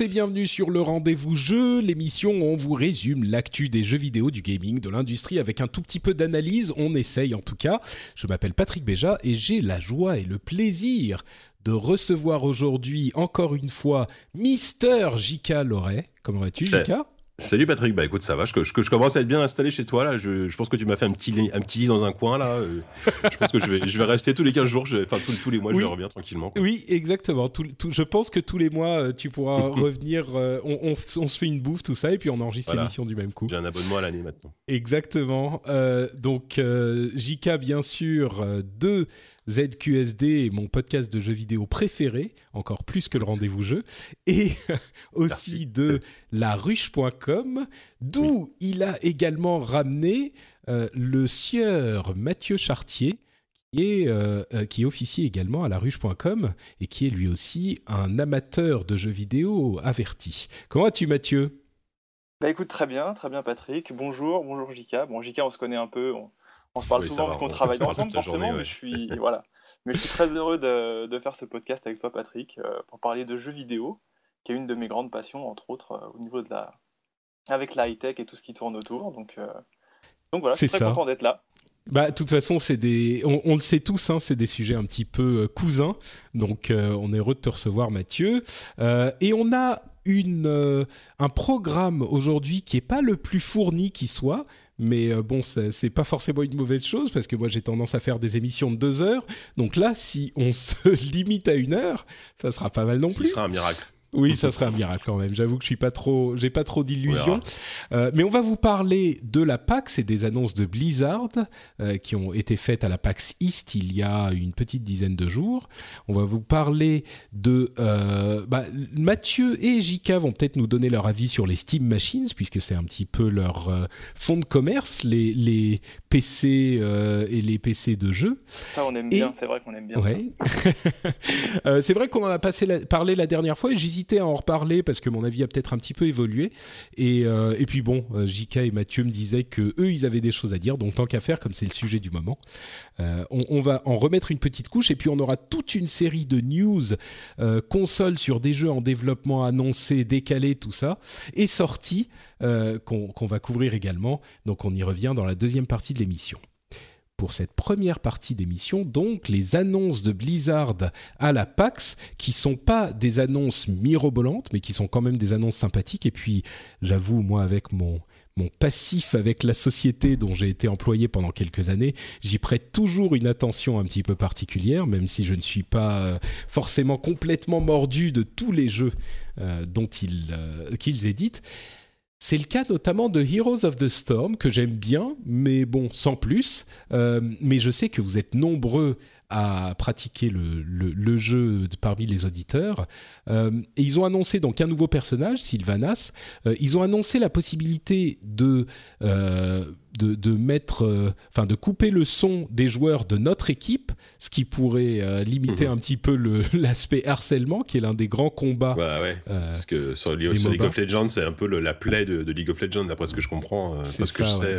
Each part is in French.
tous et bienvenue sur le Rendez-vous Jeu, l'émission où on vous résume l'actu des jeux vidéo, du gaming, de l'industrie avec un tout petit peu d'analyse, on essaye en tout cas. Je m'appelle Patrick Béja et j'ai la joie et le plaisir de recevoir aujourd'hui encore une fois Mister Jika Loret. Comment vas-tu Jika Salut Patrick, bah écoute ça va, je, je, je commence à être bien installé chez toi là, je, je pense que tu m'as fait un petit, lit- un petit lit dans un coin là, euh, je pense que je vais, je vais rester tous les 15 jours, enfin tous, tous les mois Oui. je reviens tranquillement. quoi. Oui, exactement. Tout- tout- je pense que tous les mois, euh, tu pourras revenir. euh, on, on- on se fait une bouffe, tout ça, et puis on enregistre Voilà. l'émission du même coup. J'ai un abonnement à l'année maintenant. Exactement. Euh, donc, euh, JK, bien sûr, euh, de ZQSD, mon podcast de jeux vidéo préféré, encore plus que le rendez-vous jeu, et aussi Merci. de laruche.com, d'où il a également ramené euh, le sieur Mathieu Chartier, qui est, euh, euh, qui est officier également à laruche.com et qui est lui aussi un amateur de jeux vidéo averti. Comment vas-tu, Mathieu? Bah écoute, très bien, très bien Patrick. Bonjour, bonjour Jika. Bon, Jika, on se connaît un peu, on, on se parle Oui, souvent va, vu qu'on on- travaille se ensemble forcément, journée, mais je suis voilà. Mais je suis très heureux de, de faire ce podcast avec toi Patrick euh, pour parler de jeux vidéo, qui est une de mes grandes passions, entre autres euh, au niveau de la avec la high tech et tout ce qui tourne autour. Donc euh, donc voilà, je suis C'est très ça. content d'être là. Bah, de toute façon, c'est des, on, on le sait tous, hein, c'est des sujets un petit peu cousins. Donc, on est heureux de te recevoir, Mathieu. Et on a une, euh, un programme aujourd'hui qui est pas le plus fourni qui soit. Mais euh, bon, c'est pas forcément une mauvaise chose parce que moi j'ai tendance à faire des émissions de deux heures. Donc là, si on se limite à une heure, ça sera pas mal non Ce plus. sera un miracle. Oui, ça serait un miracle quand même. J'avoue que je suis pas trop, j'ai pas trop d'illusions. On Euh, mais on va vous parler de la PAX et des annonces de Blizzard euh, qui ont été faites à la PAX East il y a une petite dizaine de jours. On va vous parler de euh, bah, Mathieu et Jika vont peut-être nous donner leur avis sur les Steam Machines puisque c'est un petit peu leur fond de commerce, les, les PC et les PC de jeu. Ça, on aime Et- bien, c'est vrai qu'on aime bien. ça. Ouais. C'est vrai qu'on en a passé la- parlé la dernière fois et à en reparler parce que mon avis a peut-être un petit peu évolué. Et, euh, et puis bon, euh, JK et Mathieu me disaient que eux, ils avaient des choses à dire. Donc tant qu'à faire, comme c'est le sujet du moment, euh, on, va en remettre une petite couche et puis on aura toute une série de news consoles sur des jeux en développement annoncés, décalés, tout ça, et qu'on qu'on va couvrir également. Donc on y revient dans la deuxième partie de l'émission pour cette première partie d'émission, donc les annonces de Blizzard à la PAX, qui sont pas des annonces mirobolantes, mais qui sont quand même des annonces sympathiques. Et puis, j'avoue, moi, avec mon mon passif avec la société dont j'ai été employé pendant quelques années, j'y prête toujours une attention un petit peu particulière, même si je ne suis pas euh, forcément complètement mordu de tous les jeux euh, dont ils, euh, qu'ils éditent. C'est le cas notamment de Heroes of the Storm, que j'aime bien, mais bon, sans plus. Euh, mais je sais que vous êtes nombreux à pratiquer le, le, jeu parmi les auditeurs. et ils ont annoncé donc un nouveau personnage, Sylvanas. ils ont annoncé la possibilité de de, de, mettre, enfin de couper le son des joueurs de notre équipe, ce qui pourrait limiter mhm. un petit peu l'aspect harcèlement, qui est l'un des grands combats. Bah ouais, parce que sur, League of Legends, c'est un peu la plaie de, de, League of Legends, d'après ce que je comprends, parce que je sais.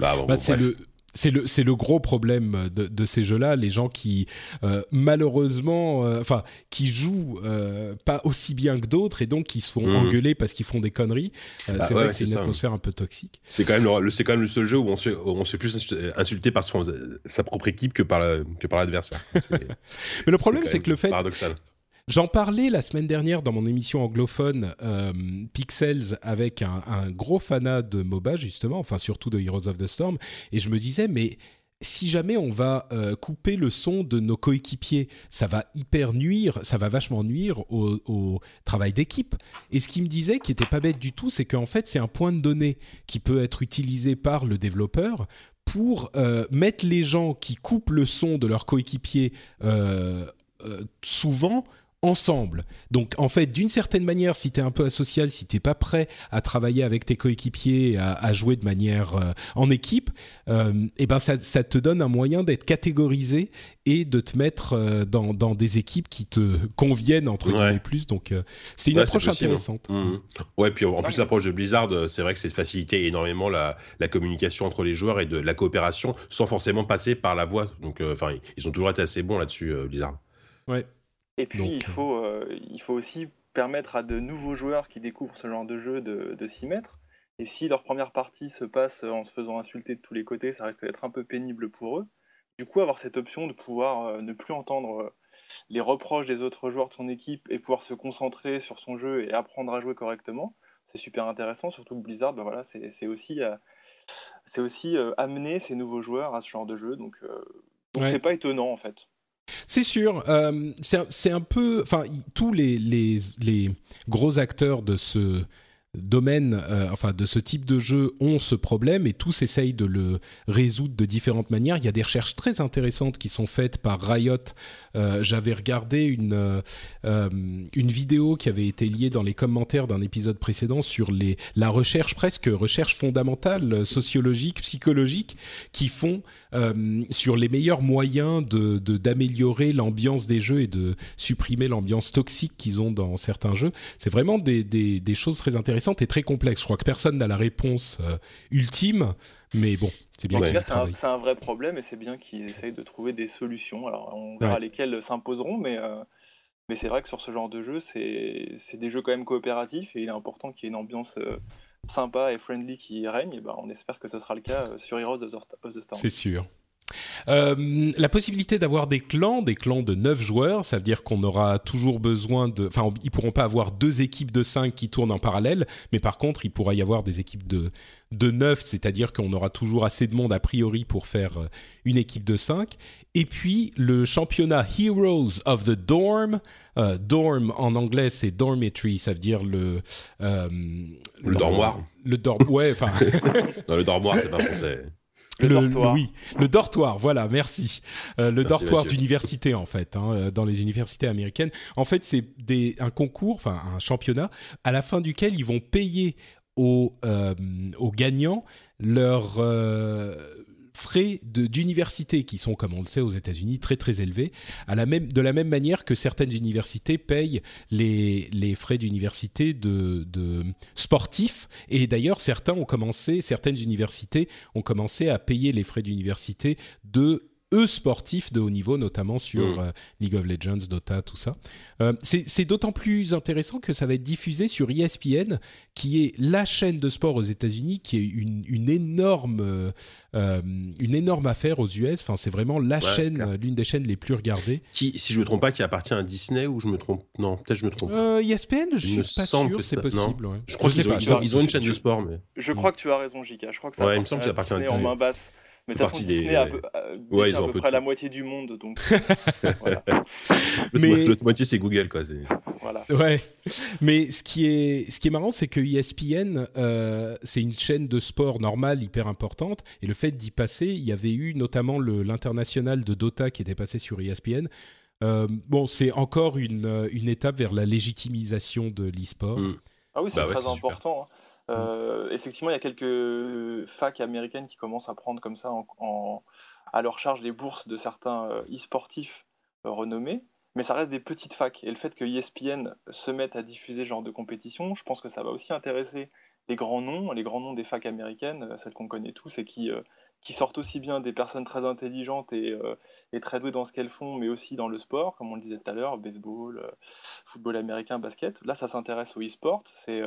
Bah, bon, bah, c'est le c'est le c'est le gros problème de, de ces jeux-là, les gens qui euh, malheureusement, euh, enfin qui jouent euh, pas aussi bien que d'autres et donc qui se font mhm. engueuler parce qu'ils font des conneries. Bah c'est vrai que c'est une atmosphère un peu toxique. C'est quand même le, c'est quand même le seul jeu où on se on se fait plus insulté par son, sa propre équipe que par que par l'adversaire. Mais le problème c'est que le fait paradoxal. J'en parlais la semaine dernière dans mon émission anglophone euh, Pixels avec un, gros fanat de MOBA justement, enfin surtout de Heroes of the Storm, et je me disais mais si jamais on va euh, couper le son de nos coéquipiers, ça va hyper nuire, ça va vachement nuire au, travail d'équipe. Et ce qu'il me disait, qui était pas bête du tout, c'est qu'en fait c'est un point de données qui peut être utilisé par le développeur pour euh, mettre les gens qui coupent le son de leurs coéquipiers souvent ensemble. Donc en fait, d'une certaine manière, si tu es un peu asocial, si t'es pas prêt à travailler avec tes coéquipiers, à, à jouer de manière euh, en équipe, euh, et eh ben ça, ça, te donne un moyen d'être catégorisé et de te mettre euh, dans, dans, des équipes qui te conviennent entre guillemets plus. Donc c'est une approche hein. intéressante. Mmh. Ouais, puis en plus l'approche de Blizzard, c'est vrai que c'est faciliter énormément la, la, communication entre les joueurs et de la coopération sans forcément passer par la voix. Donc enfin, ils ont toujours été assez bons là-dessus, Blizzard. Ouais. Et puis, il, faut, euh, il faut aussi permettre à de nouveaux joueurs qui découvrent ce genre de jeu de, de s'y mettre. Et si leur première partie se passe en se faisant insulter de tous les côtés, ça risque d'être un peu pénible pour eux. Du coup, avoir cette option de pouvoir euh, ne plus entendre euh, les reproches des autres joueurs de son équipe et pouvoir se concentrer sur son jeu et apprendre à jouer correctement, c'est super intéressant. Surtout que Blizzard, ben voilà, c'est aussi, c'est aussi amener ces nouveaux joueurs à ce genre de jeu. Donc, donc c'est pas étonnant en fait. C'est sûr. Euh, c'est un peu, enfin, tous les, gros acteurs de ce domaines, euh, enfin de ce type de jeu ont ce problème et tous essayent de le résoudre de différentes manières. Il y a des recherches très intéressantes qui sont faites par Riot. Euh, j'avais regardé une euh, une vidéo qui avait été liée dans les commentaires d'un épisode précédent sur les la recherche presque recherche fondamentale sociologique psychologique qui font sur les meilleurs moyens de d'améliorer l'ambiance des jeux et de supprimer l'ambiance toxique qu'ils ont dans certains jeux. C'est vraiment des, des des choses très intéressantes est très complexe. Je crois que personne n'a la réponse euh, ultime, mais bon, c'est bien. c'est un, vrai problème et c'est bien qu'ils essayent de trouver des solutions. Alors on verra lesquelles s'imposeront, mais euh, mais c'est vrai que sur ce genre de jeu, c'est des jeux quand même coopératifs et il est important qu'il y ait une ambiance euh, sympa et friendly qui règne. Et ben, on espère que ce sera le cas sur Heroes of the Storm. C'est sûr. Euh, la possibilité d'avoir des clans, des clans de 9 joueurs, ça veut dire qu'on aura toujours besoin de... Enfin, ils pourront pas avoir deux équipes de 5 qui tournent en parallèle, mais par contre, il pourra y avoir des équipes de, de 9, c'est-à-dire qu'on aura toujours assez de monde a priori pour faire euh, une équipe de 5. Et puis, le championnat Heroes of the Dorm. Euh, dorm, en anglais, c'est dormitory, ça veut dire le... le dormoir. Le dormoir, ouais, enfin... non, le dormoir, c'est pas français. Le, dortoir. Oui, le dortoir, voilà, merci. Euh, le dortoir d'université, en fait, hein, euh, dans les universités américaines. En fait, c'est un concours, enfin un championnat, à la fin duquel ils vont payer aux, euh, aux gagnants leur frais d'université qui sont, comme on le sait, aux États-Unis très très élevés, de la même manière que certaines universités payent les, les frais d'université de, de sportifs. Et d'ailleurs, certains ont commencé, certaines universités ont commencé à payer les frais d'université de eux sportifs de haut niveau, notamment sur mm. euh, League of Legends, Dota, tout ça. Euh, c'est d'autant plus intéressant que ça va être diffusé sur ESPN, qui est la chaîne de sport aux États-Unis, qui est une, une énorme, euh, une énorme affaire aux US. Enfin, c'est vraiment la chaîne, l'une des chaînes les plus regardées. Qui, si je me trompe pas, qui appartient à Disney ou je me trompe Non, peut-être je me trompe. ESPN, e je suis pas sûr, c'est possible. Je crois qu'ils ont, ils ont, une chaîne de sport, mais. Je crois que tu as raison, Jika. Je crois que ça. Ouais, il me semble que ça appartient à Disney. En main basse. Mais de toute façon, Disney a à peu, ouais, ils ont à peu près la moitié du monde, donc. voilà. mais... L'autre moitié, c'est Google, quoi. voilà. Ouais, mais ce qui est, ce qui est marrant, c'est que ESPN, euh, c'est une chaîne de sport normale, hyper importante, et le fait d'y passer, il y avait eu notamment l'international de Dota qui était passé sur ESPN. Euh, bon, c'est encore une, une étape vers la légitimisation de l'e-sport. Mm. Ah oui, c'est Bah ouais, très important. hein. Euh, effectivement, il y a quelques facs américaines qui commencent à prendre comme ça en, à leur charge les bourses de certains euh, e-sportifs euh, renommés, mais ça reste des petites facs. Et le fait que ESPN se mette à diffuser ce genre de compétition, je pense que ça va aussi intéresser les grands noms, les grands noms des facs américaines, celles qu'on connaît tous, et qui, qui sortent aussi bien des personnes très intelligentes et, très douées dans ce qu'elles font, mais aussi dans le sport, comme on le disait tout à l'heure, baseball, football américain, basket. Là, ça s'intéresse au e-sport. C'est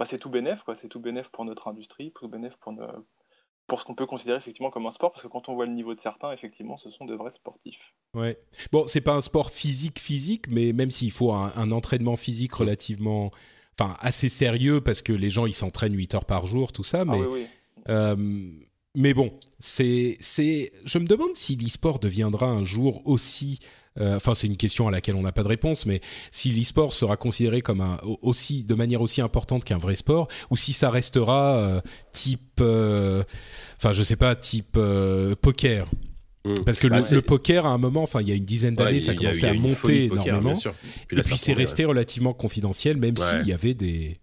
bah, c'est tout bénef, quoi. C'est tout bénef pour notre industrie, tout bénef pour, ne- pour ce qu'on peut considérer effectivement comme un sport, parce que quand on voit le niveau de certains, effectivement, ce sont de vrais sportifs. Ouais. Bon, c'est pas un sport physique physique, mais même s'il faut un, un entraînement physique relativement, enfin assez sérieux parce que les gens ils s'entraînent 8 heures par jour, tout ça. Ah Mais oui, oui. euh, mais bon, c'est c'est. Je me demande si l'e-sport deviendra un jour aussi. Euh, Enfin, c'est une question à laquelle on n'a pas de réponse, mais si l'e-sport sera considéré comme un aussi de manière aussi importante qu'un vrai sport, ou si ça restera euh, type, euh, enfin, je sais pas, type poker. Mm. Parce que Bah, le, poker, à un moment, enfin, il y a une dizaine Ouais, d'années, y ça commençait à monter poker, énormément. Et puis c'est resté relativement confidentiel, même Ouais. s'il y avait des,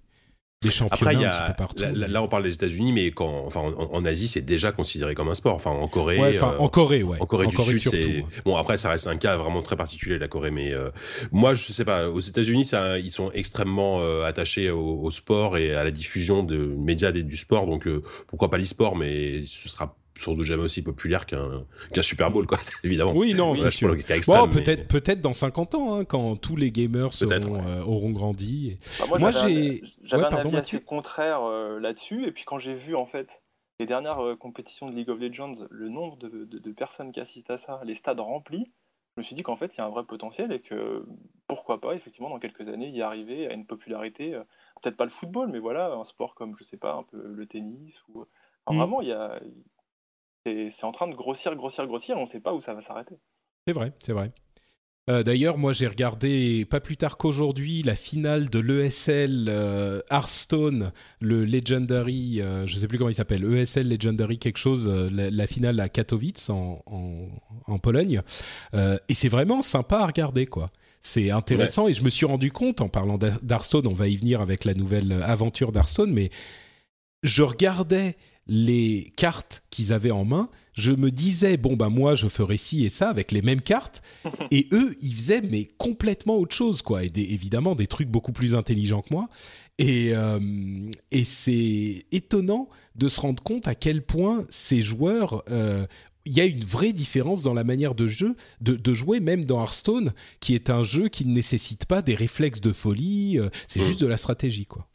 des championnats Après, il y un petit a, peu partout. là, on parle des États-Unis, mais quand, enfin, en, en Asie, c'est déjà considéré comme un sport. Enfin, en Corée, ouais, enfin, euh, en Corée, ouais. En Corée du Sud, c'est bon. Après, ça reste un cas vraiment très particulier la Corée, mais euh, moi, je sais pas. Aux États-Unis, ils sont extrêmement euh, attachés au, au sport et à la diffusion de médias du sport. Donc, pourquoi pas l'e-sport, mais ce sera sans doute jamais aussi populaire qu'un qu'un Super Bowl, quoi. évidemment. Oui, non, c'est sûr. le cas extrême, Bon, mais- peut-être, peut-être dans 50 ans, hein, quand tous les gamers Peut-être, seront, ouais. euh, auront grandi. et- Bah, Moi, j'avais un- j'ai- j'avais Ouais, un avis assez contraire euh, là-dessus, et puis quand j'ai vu en fait les dernières euh, compétitions de League of Legends, le nombre de, de- de personnes qui assistent à ça, les stades remplis, je me suis dit qu'en fait il y a un vrai potentiel et que pourquoi pas effectivement dans quelques années y arriver à une popularité, euh, peut-être pas le football, mais voilà un sport comme je sais pas un peu le tennis ou enfin, Mm. vraiment il y a c'est en train de grossir, grossir, grossir, et on ne sait pas où ça va s'arrêter. C'est vrai, c'est vrai. Euh, D'ailleurs, moi, j'ai regardé pas plus tard qu'aujourd'hui la finale de l'ESL euh, Hearthstone, le Legendary, euh, je sais plus comment il s'appelle, ESL Legendary quelque chose, euh, la, la finale à Katowice en, en, en Pologne. Euh, et c'est vraiment sympa à regarder, quoi. C'est intéressant et je me suis rendu compte en parlant d'Hear- d'Hearthstone, on va y venir avec la nouvelle aventure d'Hearthstone, mais je regardais les cartes qu'ils avaient en main, je me disais bon bah moi je ferais ci et ça avec les mêmes cartes et eux ils faisaient mais complètement autre chose quoi et des- évidemment des trucs beaucoup plus intelligents que moi et euh, et c'est étonnant de se rendre compte à quel point ces joueurs euh, il y a une vraie différence dans la manière de jeu, de, de jouer, même dans Hearthstone, qui est un jeu qui ne nécessite pas des réflexes de folie. euh, c'est Mm. juste de la stratégie, quoi.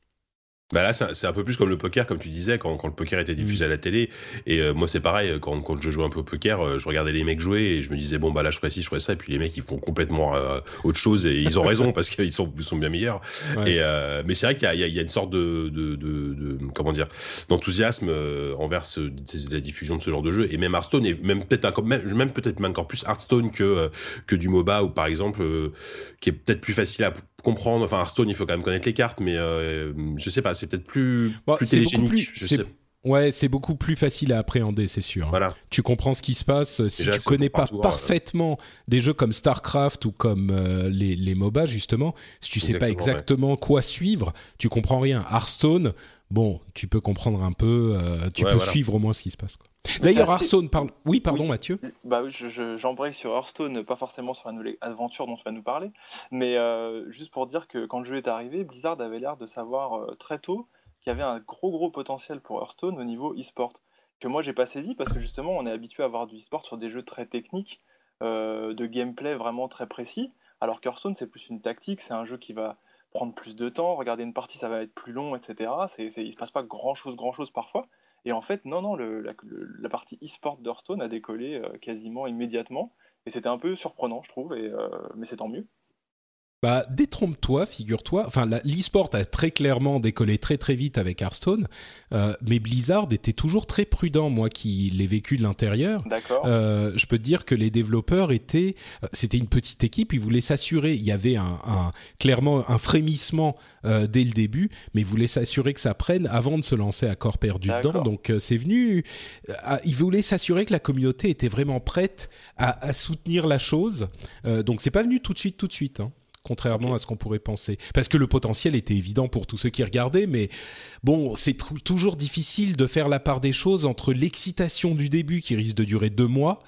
Bah là, c'est un peu plus comme le poker, comme tu disais, quand, quand le poker était diffusé à la télé. Et euh, moi, c'est pareil, quand, quand je jouais un peu au poker, euh, je regardais les mecs jouer et je me disais, bon, bah là, je ferais ci, je ferais ça. Et puis les mecs, ils font complètement euh, autre chose et ils ont raison parce qu'ils sont, ils sont bien meilleurs. Ouais. Et, euh, mais c'est vrai qu'il y a, y une sorte de, de, de, de- comment dire, d'enthousiasme envers ce, la diffusion de ce genre de jeu. Et même Hearthstone, et même peut-être encore- même, même peut-être même encore plus Hearthstone que, que du MOBA ou par exemple, qui est peut-être plus facile à comprendre. Enfin, Hearthstone, il faut quand même connaître les cartes, mais euh, je sais pas, c'est peut-être plus, Bon, plus c'est beaucoup télégénique. plus- je sais. Ouais, c'est beaucoup plus facile à appréhender, c'est sûr. Voilà. Tu comprends ce qui se passe. Si Déjà, tu connais pas partout, hein. parfaitement des jeux comme StarCraft ou comme euh, les, les MOBA, justement, si tu sais pas Exactement, exactement quoi suivre, tu comprends rien. Hearthstone, bon, tu peux comprendre un peu, euh, tu Ouais, peux voilà. suivre au moins ce qui se passe. quoi. D'ailleurs, Hearthstone parle. Oui, pardon, Oui. Mathieu. Bah oui, je- je- j'embraye sur Hearthstone, pas forcément sur la nouvelle aventure dont tu vas nous parler, mais euh, juste pour dire que quand le jeu est arrivé, Blizzard avait l'air de savoir euh, très tôt qu'il y avait un gros gros potentiel pour Hearthstone au niveau e-sport, que moi j'ai pas saisi parce que justement on est habitué à avoir du e-sport sur des jeux très techniques, euh, de gameplay vraiment très précis, alors qu'Hearthstone c'est plus une tactique, c'est un jeu qui va prendre plus de temps, regarder une partie ça va être plus long, etc. C'est, il se passe pas grand chose grand chose parfois. Et en fait, non, non, la, partie e-sport a décollé euh, quasiment immédiatement. Et c'était un peu surprenant, je trouve, euh, mais c'est tant mieux. Bah, détrompe-toi, figure-toi. Enfin, l'e-sport a très clairement décollé très très vite avec Hearthstone, euh, mais Blizzard était toujours très prudent. Moi, qui l'ai vécu de l'intérieur, euh, je peux te dire que les développeurs étaient, euh, c'était une petite équipe. Ils voulaient s'assurer. Il y avait un, un, clairement un frémissement euh, dès le début, mais ils voulaient s'assurer que ça prenne avant de se lancer à corps perdu dedans. Donc, euh, c'est venu. ils voulaient s'assurer que la communauté était vraiment prête à, à soutenir la chose. donc, c'est pas venu tout de suite, tout de suite. Hein contrairement à ce qu'on pourrait penser. Parce que le potentiel était évident pour tous ceux qui regardaient, mais bon, c'est toujours difficile de faire la part des choses entre l'excitation du début qui risque de durer deux mois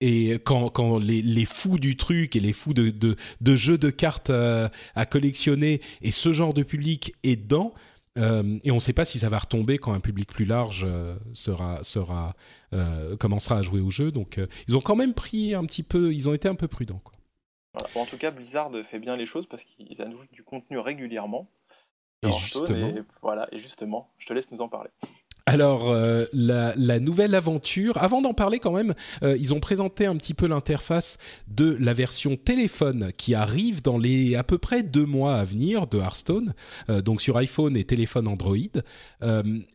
et quand, quand les, les, fous du truc et les fous de, de, de jeux de cartes euh, à, collectionner et ce genre de public est dedans, euh, et on ne sait pas si ça va retomber quand un public plus large euh, sera, commencera à jouer au jeu. Donc ils ont quand même pris un petit peu, ils ont été un peu prudents. Quoi en tout cas, Blizzard fait bien les choses parce qu'ils ajoutent du contenu régulièrement. Et justement. voilà, et justement, je te laisse nous en parler. Alors, euh, la, nouvelle aventure, avant d'en parler quand même, euh, ils ont présenté un petit peu l'interface de la version téléphone qui arrive dans les à peu près deux mois à venir de Hearthstone, euh, donc sur iPhone et téléphone Android.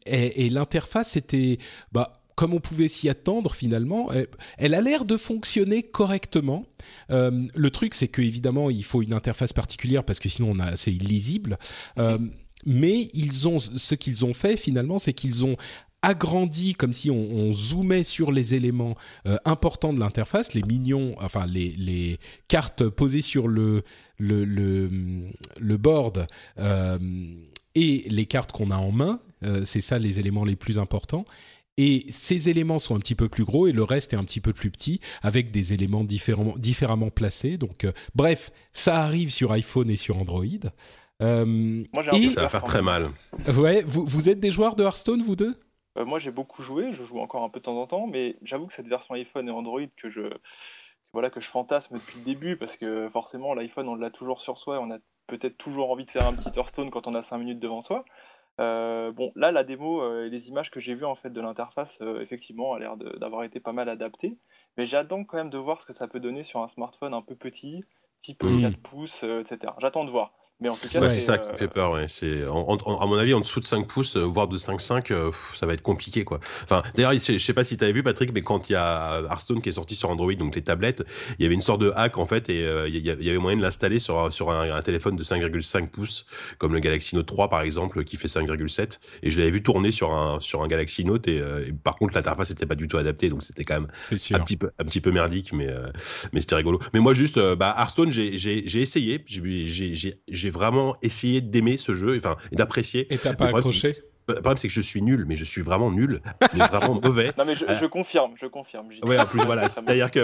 et, et l'interface était... Bah, comme on pouvait s'y attendre finalement, elle, a l'air de fonctionner correctement. Euh, le truc, c'est que évidemment, il faut une interface particulière parce que sinon, on c'est illisible. Euh, mais ils ont, ce qu'ils ont fait finalement, c'est qu'ils ont agrandi comme si on, zoomait sur les éléments euh, importants de l'interface, les minions, enfin les, cartes posées sur le, board et les cartes qu'on a en main. c'est ça les éléments les plus importants. Et ces éléments sont un petit peu plus gros et le reste est un petit peu plus petit, avec des éléments différemment, différemment placés. Donc, euh, bref, ça arrive sur iPhone et sur Android. Euh, moi, et... Ça va faire très mal. Ouais, vous, vous êtes des joueurs de Hearthstone, vous deux? Euh, Moi, j'ai beaucoup joué. Je joue encore un peu de temps en temps, mais j'avoue que cette version iPhone et Android que je voilà que je fantasme depuis le début, parce que forcément, l'iPhone, on l'a toujours sur soi, et on a peut-être toujours envie de faire un petit Hearthstone quand on a 5 minutes devant soi. Euh, bon, là, la démo euh, et les images que j'ai vues en fait de l'interface, euh, effectivement, a l'air d'avoir été pas mal adaptées. Mais j'attends quand même de voir ce que ça peut donner sur un smartphone un peu petit, type 4 mmh. pouces, etc. J'attends de voir. Mais en tout cas, c'est ça qui me fait peur. Ouais. C'est, à mon avis, en dessous de 5 pouces, voire de 5,5, ça va être compliqué. Quoi. Enfin, d'ailleurs, je sais pas si tu avais vu, Patrick, mais quand il y a Hearthstone qui est sorti sur Android, donc les tablettes, il y avait une sorte de hack en fait, et il y avait moyen de l'installer sur, sur un, téléphone de 5,5 pouces, comme le Galaxy Note 3 par exemple, qui fait 5,7. Et je l'avais vu tourner sur un, sur un Galaxy Note, et, par contre, l'interface n'était pas du tout adaptée, donc c'était quand même un petit, peu, un petit peu merdique, mais, mais c'était rigolo. Mais moi, juste, bah, Hearthstone, j'ai essayé, j'ai vraiment essayé d'aimer ce jeu, enfin, et d'apprécier. Et t'as pas accroché le problème, c'est que je suis nul, mais je suis vraiment nul, mais vraiment mauvais. Non, mais je, euh, confirme, je confirme. Ouais, en plus, voilà. C'est-à-dire que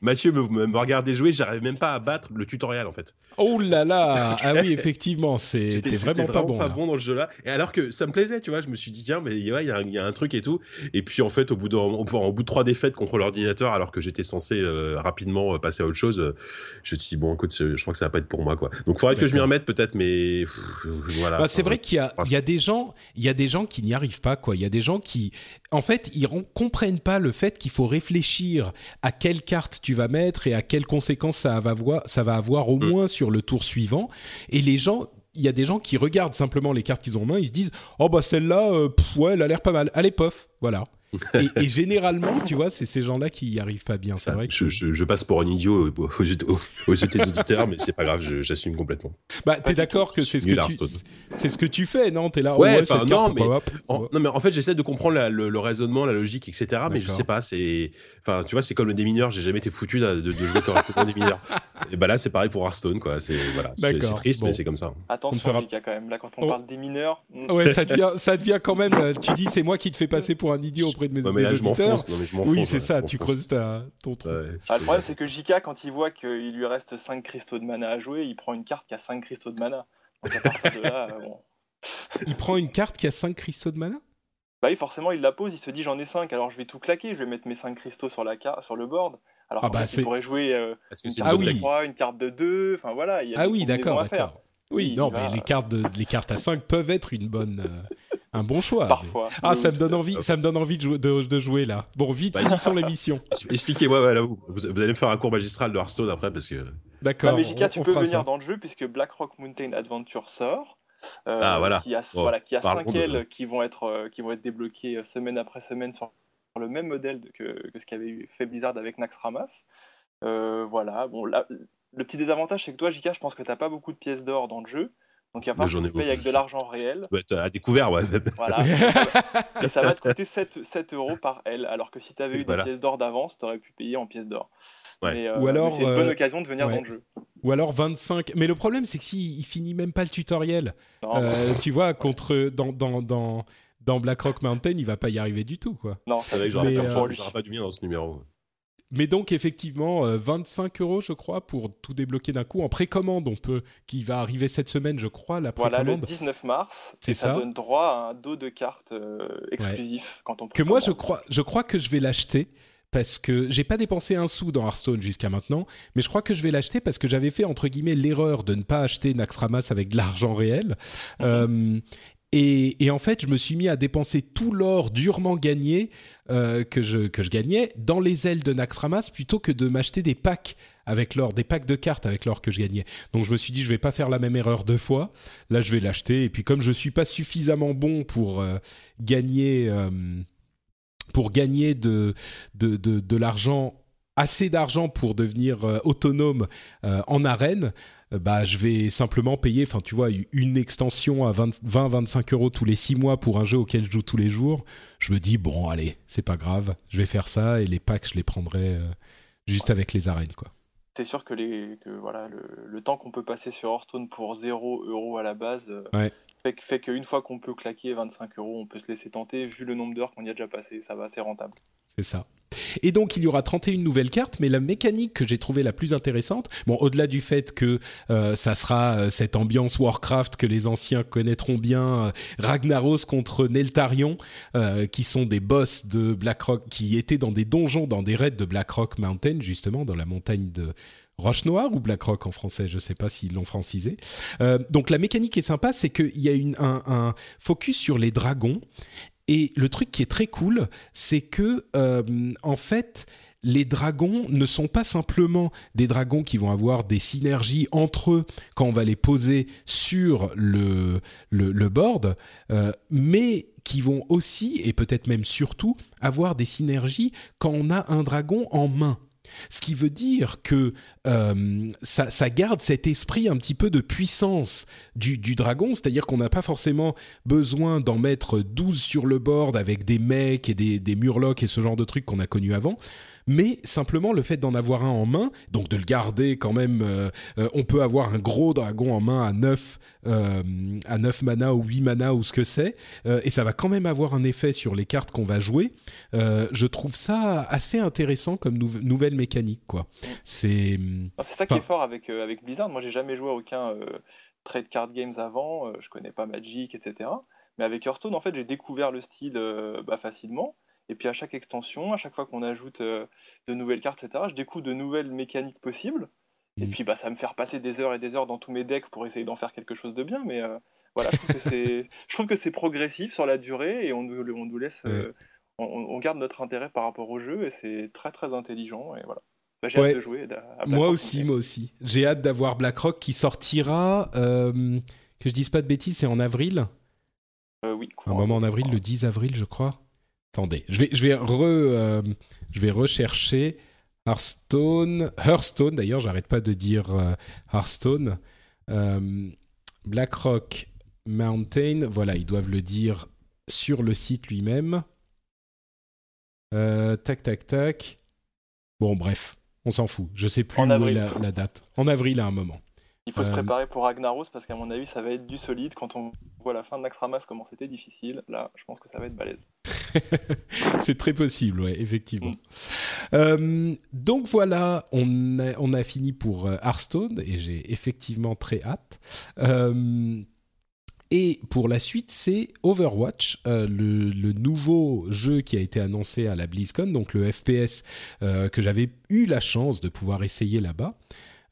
Mathieu me, regardait jouer, j'arrivais même pas à battre le tutoriel, en fait. Oh là là Ah oui, effectivement, c'était vraiment, pas bon. pas bon dans le jeu-là. Et alors que ça me plaisait, tu vois, je me suis dit, tiens, mais il y, y, a un truc et tout. Et puis, en fait, au bout de, au bout de trois défaites contre l'ordinateur, alors que j'étais censé euh, rapidement euh, passer à autre chose, je me suis dit, bon, écoute, je crois que ça va pas être pour moi, quoi. Donc, il faudrait que je m'y remette peut-être, mais voilà. Bah, c'est vrai qu'il y, y a des gens il y a des gens qui n'y arrivent pas, quoi. Il y a des gens qui, en fait, ils comprennent pas le fait qu'il faut réfléchir à quelle carte tu vas mettre et à quelles conséquences ça va avoir, ça va avoir au mm. moins sur le tour suivant. Et les gens, il y a des gens qui regardent simplement les cartes qu'ils ont en main, ils se disent, oh bah celle-là, euh, ouais, elle a l'air pas mal. Allez, pof, voilà et, généralement, tu vois, c'est ces gens-là qui y arrivent pas bien. C'est vrai. Que... Je, passe pour un idiot aux, yeux de tes auditeurs, mais c'est pas grave, j'assume complètement. Bah, t'es d'accord que c'est ce que tu, c'est ce que tu fais, non? T'es là. Ouais, oh, non, mais en, non, mais en fait, j'essaie de comprendre le, raisonnement, la logique, etc. Mais je sais pas, c'est, enfin, tu vois, c'est comme le démineur. J'ai jamais été foutu de, de jouer correctement au démineur. Et bah là, c'est pareil pour Hearthstone, quoi. C'est voilà, c'est triste, mais c'est comme ça. Attention, fera... quand même. Là, quand on oh. parle des mineurs. Ouais, ça devient, ça devient quand même. Euh, tu dis, c'est moi qui te fais passer pour un idiot auprès de mes, auditeurs. oui, c'est ça. Tu creuses ta, ton truc. Ah, le problème, c'est que JK, quand il voit qu'il lui reste 5 cristaux de mana à jouer, il prend une carte qui a 5 cristaux de mana. Donc à partir de là, bon. Il prend une carte qui a 5 cristaux de mana? Bah oui, forcément, il la pose, il se dit j'en ai 5, alors je vais tout claquer, je vais mettre mes 5 cristaux sur, la sur le board. Alors ah bah il pourrait jouer euh, une, carte ah de 3, une carte de 2, enfin voilà. Il y a ah oui, d'accord, d'accord. Oui, non, mais les cartes, de, les cartes à 5 peuvent être une bonne, euh, un bon choix. Parfois. Ah, ça me donne envie, ça me donne envie de jouer, de, jouer là. Bon, vite, bah, finissons l'émission. Expliquez-moi, voilà, vous, vous, allez me faire un cours magistral de Hearthstone après parce que. D'accord. Non, mais tu on peux venir ça. dans le jeu puisque Black Rock Mountain Adventure sort. Euh, Ah, voilà. Qui a, voilà, qui a parlons 5 de- ailes qui vont être, euh, qui vont être débloquées euh, semaine après semaine sur le même modèle que, que ce qu'avait fait Blizzard avec Naxxramas. Euh, voilà. Bon, là, le petit désavantage, c'est que toi, JK, je pense que tu n'as pas beaucoup de pièces d'or dans le jeu. Donc il va falloir que tu payes avec beaucoup. de l'argent réel. Ça être à découvert, ouais. Voilà. Et ça va te coûter 7, 7 euros par aile. Alors que si tu avais eu Voilà. des pièces d'or d'avance, tu aurais pu payer en pièces d'or. Ouais. Mais, euh, Ou alors, c'est une bonne occasion de venir ouais. dans le jeu. Ou alors 25. Mais le problème, c'est que s'il il finit même pas le tutoriel, euh, tu vois, contre dans dans dans dans Blackrock Mountain, il va pas y arriver du tout, quoi. non, C'est vrai que j'aurais pas, euh, pas du bien dans ce numéro. Mais donc effectivement, euh, 25 euros, je crois, pour tout débloquer d'un coup en précommande. On peut, qui va arriver cette semaine, je crois, la Voilà, le précommande. 19 mars. C'est et ça, ça. donne droit à un dos de cartes euh, exclusif quand on que moi je précommande. crois, je crois que je vais l'acheter parce que j'ai pas dépensé un sou dans Hearthstone jusqu'à maintenant, mais je crois que je vais l'acheter parce que j'avais fait entre guillemets l'erreur de ne pas acheter Naxxramas avec de l'argent réel. Mhm. Euh, et, et en fait, je me suis mis à dépenser tout l'or durement gagné euh, que je que je gagnais dans les ailes de Naxxramas plutôt que de m'acheter des packs avec l'or, des packs de cartes avec l'or que je gagnais. Donc je me suis dit je vais pas faire la même erreur deux fois. Là, je vais l'acheter et puis comme je suis pas suffisamment bon pour euh, gagner pour gagner de de de, de l'argent assez d'argent pour devenir euh, autonome euh, en arène, euh, bah je vais simplement payer, enfin tu vois, une extension à 20-25 euros tous les 6 mois pour un jeu auquel je joue tous les jours. Je me dis bon allez, c'est pas grave, je vais faire ça et les packs je les prendrai juste avec les arènes quoi. C'est sûr que, les, que voilà, le, le temps qu'on peut passer sur Hearthstone pour 0 euros à la base Ouais. Fait, fait qu'une fois qu'on peut claquer 25 euros, on peut se laisser tenter. Vu le nombre d'heures qu'on y a déjà passé, ça va, c'est rentable. C'est ça. Et donc il y aura 31 nouvelles cartes, mais la mécanique que j'ai trouvée la plus intéressante, bon au-delà du fait que euh, ça sera euh, cette ambiance Warcraft que les anciens connaîtront bien, euh, Ragnaros contre Neltarion, qui sont des boss de Blackrock, qui étaient dans des donjons, dans des raids de Blackrock Mountain justement, dans la montagne de Roche Noire ou Blackrock en français, je sais pas s'ils l'ont francisé. Euh, donc la mécanique est sympa, c'est qu'il y a un, focus sur les dragons. Et le truc qui est très cool, c'est que euh, en fait, les dragons ne sont pas simplement des dragons qui vont avoir des synergies entre eux quand on va les poser sur le, le, le board, euh, mais qui vont aussi, et peut-être même surtout, avoir des synergies quand on a un dragon en main. Ce qui veut dire que euh, ça, garde cet esprit un petit peu de puissance du, dragon, c'est-à-dire qu'on n'a pas forcément besoin d'en mettre 12 sur le board avec des mecs et des, murlocs et ce genre de trucs qu'on a connus avant, mais simplement le fait d'en avoir un en main, donc de le garder quand même, euh, euh, on peut avoir un gros dragon en main à 9, euh, à 9 mana ou 8 mana ou ce que c'est, et ça va quand même avoir un effet sur les cartes qu'on va jouer. Je trouve ça assez intéressant comme nou- nouvelle mécanique, quoi. C'est... C'est ça qui Enfin- est fort avec, avec Blizzard. Moi, j'ai jamais joué à aucun trade card games avant. je connais pas Magic, etc. Mais avec Hearthstone, en fait, j'ai découvert le style bah, facilement. Et puis à chaque extension, à chaque fois qu'on ajoute euh, de nouvelles cartes, etc., je découvre de nouvelles mécaniques possibles. Et Mm. puis bah, ça me fait repasser des heures et des heures dans tous mes decks pour essayer d'en faire quelque chose de bien. Mais euh, voilà, je trouve que c'est, je trouve que c'est progressif sur la durée et on nous, on nous laisse, euh, on, on garde notre intérêt par rapport au jeu et c'est très très intelligent. Et voilà. Bah, j'ai Ouais. hâte de jouer. à- Moi aussi, moi aussi. J'ai hâte d'avoir BlackRock qui sortira, euh, que je dise pas de bêtises, c'est en avril oui, Un courant moment en avril, avril, le 10 avril, je crois. Attendez, je vais, je vais, re, euh, je vais rechercher Hearthstone. Hearthstone, d'ailleurs, j'arrête pas de dire euh, Hearthstone. Euh, BlackRock Mountain, voilà, ils doivent le dire sur le site lui-même. Euh, tac, tac, tac. Bon, bref, on s'en fout. Je sais plus où est la date. En avril, à un moment. Il faut se Euh, préparer pour Ragnaros parce qu'à mon avis, ça va être du solide. Quand on voit la fin de Naxxramas, comment c'était difficile, là, je pense que ça va être balèze. C'est très possible, ouais, effectivement. Euh, donc voilà, on a, on a fini pour euh, Hearthstone et j'ai effectivement très hâte. Euh, et pour la suite, c'est Overwatch, euh, le, le nouveau jeu qui a été annoncé à la BlizzCon, donc le FPS euh, que j'avais eu la chance de pouvoir essayer là-bas.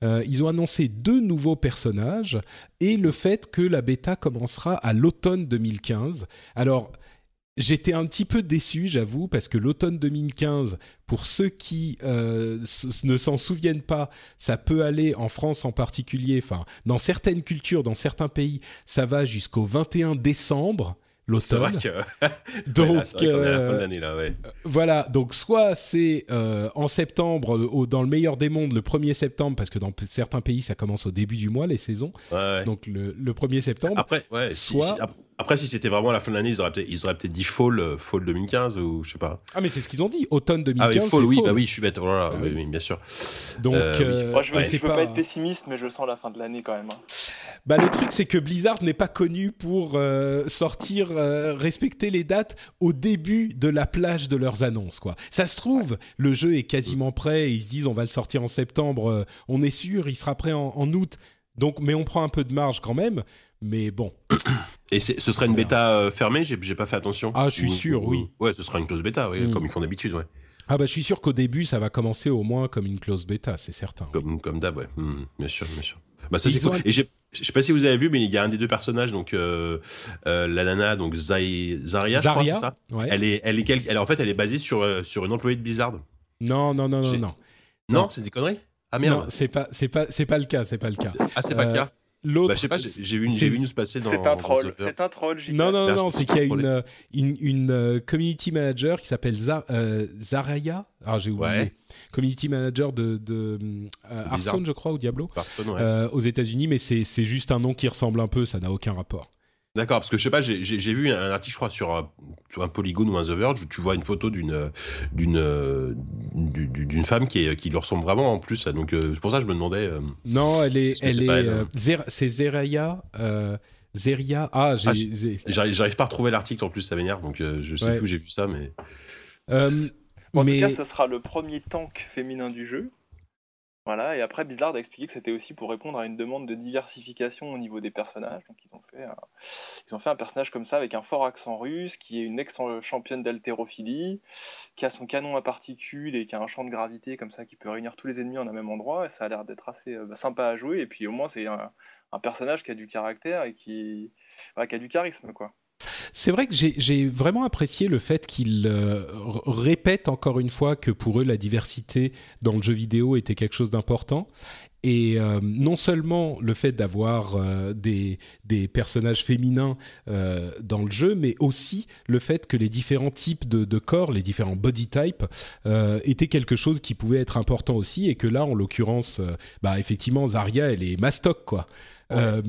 Euh, ils ont annoncé deux nouveaux personnages et le fait que la bêta commencera à l'automne 2015. Alors, J'étais un petit peu déçu, j'avoue, parce que l'automne 2015, pour ceux qui euh, ne s'en souviennent pas, ça peut aller en France en particulier, enfin, dans certaines cultures, dans certains pays, ça va jusqu'au 21 décembre l'automne. donc là, ouais. voilà, donc soit c'est euh, en septembre, dans le meilleur des mondes, le 1er septembre, parce que dans certains pays ça commence au début du mois les saisons. Donc le, 1er septembre. Après, ouais, soit après, si c'était vraiment la fin de l'année, ils auraient peut-être, dit fall, euh, fall 2015 ou je sais pas. Ah, mais c'est ce qu'ils ont dit, automne 2015. Ah oui, fall, oui, bah oui, je suis bête, voilà, ah oui. bien sûr. Donc, euh, euh, Moi, je veux, veux pas... être pessimiste, mais je sens la fin de l'année quand même. Hein. Bah, le truc, c'est que Blizzard n'est pas connu pour sortir, respecter les dates au début de la plage de leurs annonces, quoi. Ça se trouve, le jeu est quasiment prêt, ils se disent, on va le sortir en septembre, on est sûr, il sera prêt en, en août. Donc, mais on prend un peu de marge quand même. Mais bon. Et ce serait une bêta euh, fermée J'ai pas fait attention. Ah, je suis sûr, oui. Ouais, ce sera une close bêta, oui, mm. comme ils font d'habitude, ouais. Ah bah je suis sûr qu'au début ça va commencer au moins comme une close bêta, c'est certain. Comme, comme d'hab, ouais. Mm, bien sûr, bien sûr. Bah ça c'est cool. Et je sais pas si vous avez vu, mais il y a un des deux personnages, donc euh, euh, la nana, donc Zai, Zaria, Zaria, ça. Elle est, elle est, elle, en fait, elle est basée sur sur une employée de Blizzard. Non, non, non, non, non. Non, c'est des conneries? Ah merde. Non, c'est pas, c'est pas, c'est pas le cas, c'est pas le cas. Ah, c'est pas le cas. L'autre, bah, je sais pas, j'ai vu, une news passer dans. C'est un troll. C'est un troll. Non, non, non, non c'est qu'il y a une, euh, une, une, euh, community manager qui s'appelle euh, Zaraya. Ah, j'ai oublié. Community manager de, de Hearthstone, je crois, ou Diablo. Hearthstone, ouais. aux États-Unis, mais c'est juste un nom qui ressemble un peu. Ça n'a aucun rapport. D'accord, parce que je sais pas, j'ai vu un article, je crois, sur un, sur un Polygon ou un The Verge, où tu vois une photo d'une d'une d'une femme qui, est, qui lui ressemble vraiment en plus. Donc euh, c'est pour ça que je me demandais. Euh, non, elle est, elle est, euh, c'est Zeraya. Zeria. Ah, ah j'arrive pas à retrouver l'article en plus, ça m'énerve. Donc je sais plus où j'ai vu ça, mais. en tout cas, ce sera le premier tank féminin du jeu. Voilà, et après Blizzard a expliqué que c'était aussi pour répondre à une demande de diversification au niveau des personnages. Donc ils ont fait un, ils ont fait un personnage comme ça avec un fort accent russe, qui est une ex-championne d'haltérophilie, qui a son canon à particules et qui a un champ de gravité comme ça qui peut réunir tous les ennemis en un même endroit. Et ça a l'air d'être assez euh, sympa à jouer. Et puis au moins c'est un, personnage qui a du caractère et qui, qui a du charisme quoi. C'est vrai que j'ai vraiment apprécié le fait qu'ils euh, répètent encore une fois que pour eux la diversité dans le jeu vidéo était quelque chose d'important. Et euh, non seulement le fait d'avoir euh, des, des, personnages féminins dans le jeu, mais aussi le fait que les différents types de, de corps, les différents body types, étaient quelque chose qui pouvait être important aussi. Et que là, en l'occurrence, bah, effectivement, Zarya, elle est mastoc, quoi. Euh,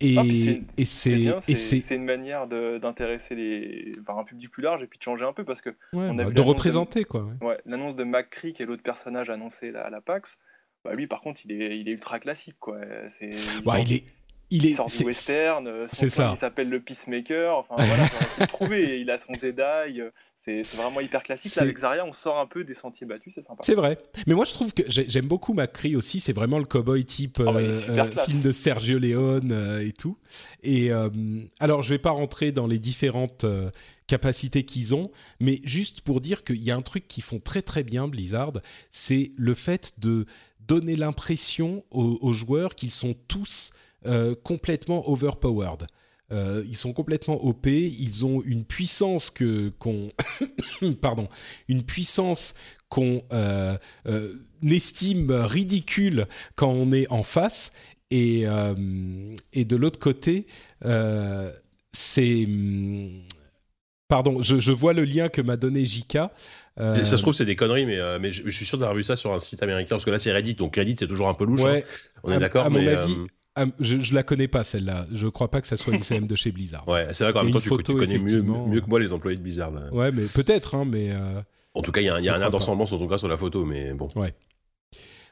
et, c'est une manière d'intéresser les, enfin, un public plus large et puis de changer un peu parce que on a bah, de représenter quoi. Ouais, l'annonce de McCree qui est l'autre personnage annoncé à la PAX. Bah, lui par contre il est, il est ultra classique quoi. C'est bah, il est il, est, sort du western, son ça. il s'appelle le Peacemaker, enfin voilà, on trouver, il a son Jedi, c'est vraiment hyper classique. avec Zarya, on sort un peu des sentiers battus, c'est sympa. C'est vrai. Mais moi, je trouve que j'aime beaucoup Macri aussi. C'est vraiment le cowboy type oh, euh, film de Sergio Leone euh, et tout. Et euh, alors, je vais pas rentrer dans les différentes capacités qu'ils ont, mais juste pour dire qu'il y a un truc qu'ils font très très bien, Blizzard, c'est le fait de donner l'impression aux, joueurs qu'ils sont tous complètement overpowered. Euh, ils sont complètement OP, ils ont une puissance que qu'on pardon, une puissance qu'on euh, euh, estime ridicule quand on est en face et et de l'autre côté c'est Pardon, je, vois le lien que m'a donné Jika. Ça se trouve, c'est des conneries, mais, mais je, suis sûr d'avoir vu ça sur un site américain, parce que là, c'est Reddit, donc Reddit, c'est toujours un peu louche. Hein. on est d'accord. À, mon avis, ah, je, je la connais pas celle-là. Je crois pas que ça soit une CM de chez Blizzard. Ouais, c'est vrai qu'en même temps, tu, connais mieux, mieux, que moi les employés de Blizzard. Ouais, mais peut-être, hein, mais. Euh, en tout cas, il y a, y a un air d'ensemble sur ton cas sur la photo, mais bon. Ouais.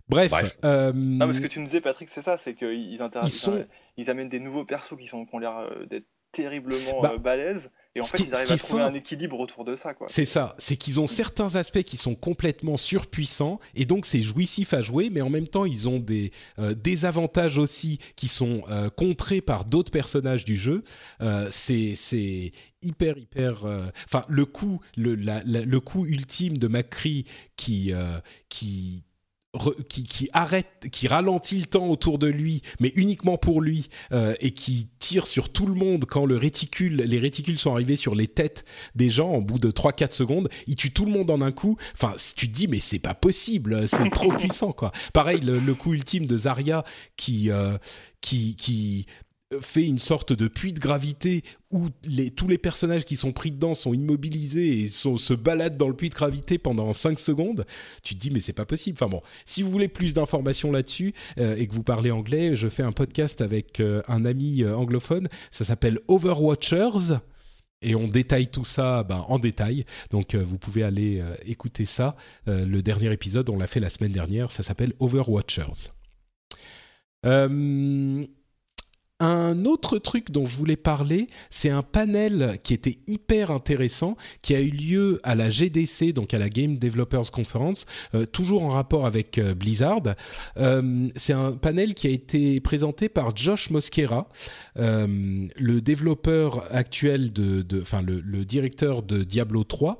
Bref. Euh... Non, mais ce que tu nous disais, Patrick, c'est ça, c'est qu'ils ils, sont... ils amènent des nouveaux persos qui, sont, qui ont l'air euh, d'être terriblement bah, euh, balèzes et en fait, ils arrivent à trouver un équilibre autour de ça. C'est ça. C'est qu'ils ont certains aspects qui sont complètement surpuissants et donc c'est jouissif à jouer, mais en même temps, ils ont des euh, désavantages aussi qui sont euh, contrés par d'autres personnages du jeu. Euh, c'est hyper hyper. Euh, enfin, le coup le, la, le coup ultime de McCree qui qui qui, arrête, qui ralentit le temps autour de lui, mais uniquement pour lui, euh, et qui tire sur tout le monde quand le réticule, les réticules sont arrivés sur les têtes des gens en bout de 3-4 secondes, il tue tout le monde en un coup. Enfin, tu te dis mais c'est pas possible, c'est trop puissant quoi. Pareil, le, coup ultime de Zarya qui euh, qui qui fait une sorte de puits de gravité où tous les personnages qui sont pris dedans sont immobilisés et se baladent dans le puits de gravité pendant 5 secondes, tu te dis mais c'est pas possible. Enfin bon, si vous voulez plus d'informations là-dessus euh, et que vous parlez anglais, je fais un podcast avec euh, un ami euh, anglophone, ça s'appelle Overwatchers et on détaille tout ça ben, en détail. Donc vous pouvez aller écouter ça. le dernier épisode, on l'a fait la semaine dernière, ça s'appelle Overwatchers. Euh, un autre truc dont je voulais parler, c'est un panel qui était hyper intéressant, qui a eu lieu à la GDC, donc à la Game Developers Conference, euh, toujours en rapport avec euh, Blizzard. Euh, c'est un panel qui a été présenté par Josh Mosquera, le développeur actuel de, enfin le, le, directeur de Diablo 3,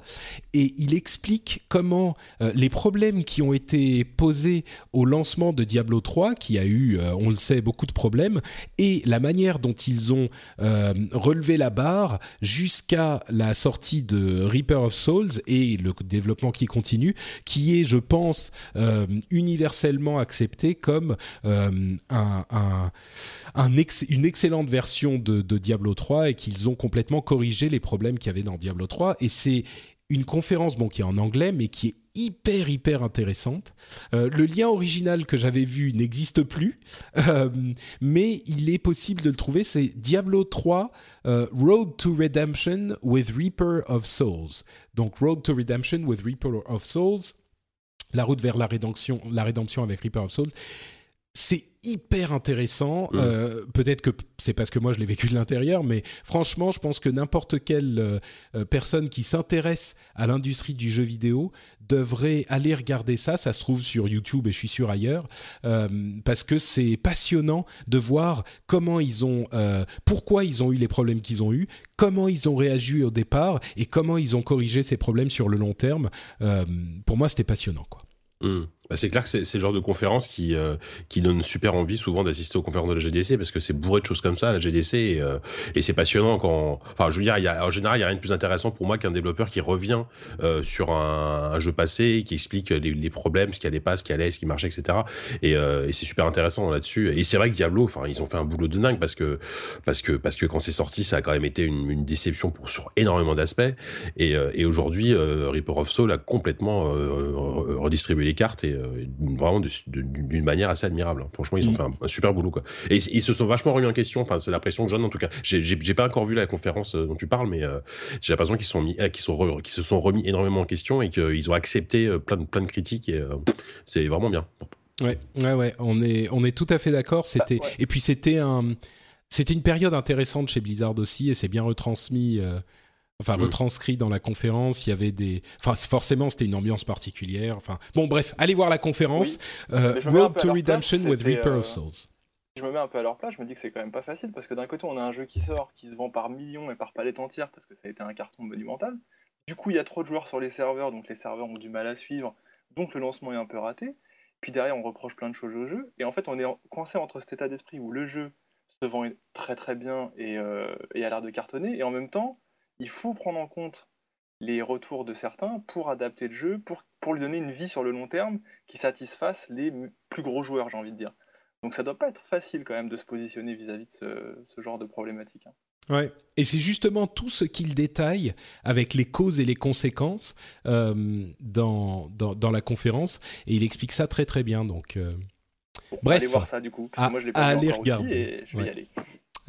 et il explique comment les problèmes qui ont été posés au lancement de Diablo 3, qui a eu, on le sait, beaucoup de problèmes, et la manière dont ils ont euh, relevé la barre jusqu'à la sortie de Reaper of Souls et le développement qui continue, qui est, je pense, euh, universellement accepté comme euh, un, une excellente version de, de Diablo 3 et qu'ils ont complètement corrigé les problèmes qu'il y avait dans Diablo 3. Et c'est une conférence bon, qui est en anglais, mais qui est hyper hyper intéressante. Euh, le lien original que j'avais vu n'existe plus, euh, mais il est possible de le trouver. C'est Diablo 3 euh, Road to Redemption with Reaper of Souls. Donc Road to Redemption with Reaper of Souls, la route vers la rédemption, la rédemption avec Reaper of Souls. C'est hyper intéressant. Mmh. Euh, peut-être que c'est parce que moi je l'ai vécu de l'intérieur, mais franchement, je pense que n'importe quelle euh, euh, personne qui s'intéresse à l'industrie du jeu vidéo devrait aller regarder ça. Ça se trouve sur YouTube et je suis sûr ailleurs, parce que c'est passionnant de voir comment ils ont, pourquoi ils ont eu les problèmes qu'ils ont eu, comment ils ont réagi au départ et comment ils ont corrigé ces problèmes sur le long terme. pour moi, c'était passionnant, quoi. Mmh. Bah, c'est clair que c'est le genre de conférence qui, euh, qui donne super envie souvent d'assister aux conférences de la GDC parce que c'est bourré de choses comme ça, la GDC, et, euh, et c'est passionnant quand. Enfin, je veux dire, y a, en général, il n'y a rien de plus intéressant pour moi qu'un développeur qui revient euh, sur un, jeu passé, qui explique les, problèmes, ce qui allait pas, ce qui allait, ce qui marchait, etc. Et, et c'est super intéressant là-dessus. Et c'est vrai que Diablo, enfin, ils ont fait un boulot de dingue parce que, parce que, parce que quand c'est sorti, ça a quand même été une, déception pour, sur énormément d'aspects. Et, et aujourd'hui, Reaper of Soul a complètement redistribué les cartes et vraiment d'une manière assez admirable. Franchement, ils ont mm. fait un, super boulot. Quoi. Et ils se sont vachement remis en question. Enfin, c'est l'impression de John, en tout cas. J'ai pas encore vu la conférence euh, dont tu parles, mais euh, j'ai l'impression qu'ils sont mis, euh, qu'ils sont se sont remis énormément en question et qu'ils ont accepté plein de, plein de critiques. Et c'est vraiment bien. Ouais, ouais, ouais. On est, on est tout à fait d'accord. C'était, bah, et puis c'était un, c'était une période intéressante chez Blizzard aussi, et c'est bien retransmis enfin retranscrit dans la conférence. Il y avait des, enfin forcément c'était une ambiance particulière. Enfin bon bref, allez voir la conférence. Euh, Road to Redemption with Reaper of euh, Souls. Je me mets un peu à leur place, je me dis que c'est quand même pas facile parce que d'un côté on a un jeu qui sort, qui se vend par millions et par palette entière parce que ça a été un carton monumental. Du coup il y a trop de joueurs sur les serveurs, donc les serveurs ont du mal à suivre, donc le lancement est un peu raté. Puis derrière on reproche plein de choses au jeu et en fait on est coincé entre cet état d'esprit où le jeu se vend très très bien et, euh, et a l'air de cartonner et en même temps il faut prendre en compte les retours de certains pour adapter le jeu, pour, pour lui donner une vie sur le long terme qui satisfasse les plus gros joueurs, j'ai envie de dire. Donc ça doit pas être facile quand même de se positionner vis-à-vis de ce, genre de problématique. Hein. Ouais, et c'est justement tout ce qu'il détaille avec les causes et les conséquences euh, dans, dans, la conférence, et il explique ça très très bien. Donc, euh, bref, allez voir ça du coup. Parce que moi je l'ai pas vu regarder. et je vais y aller.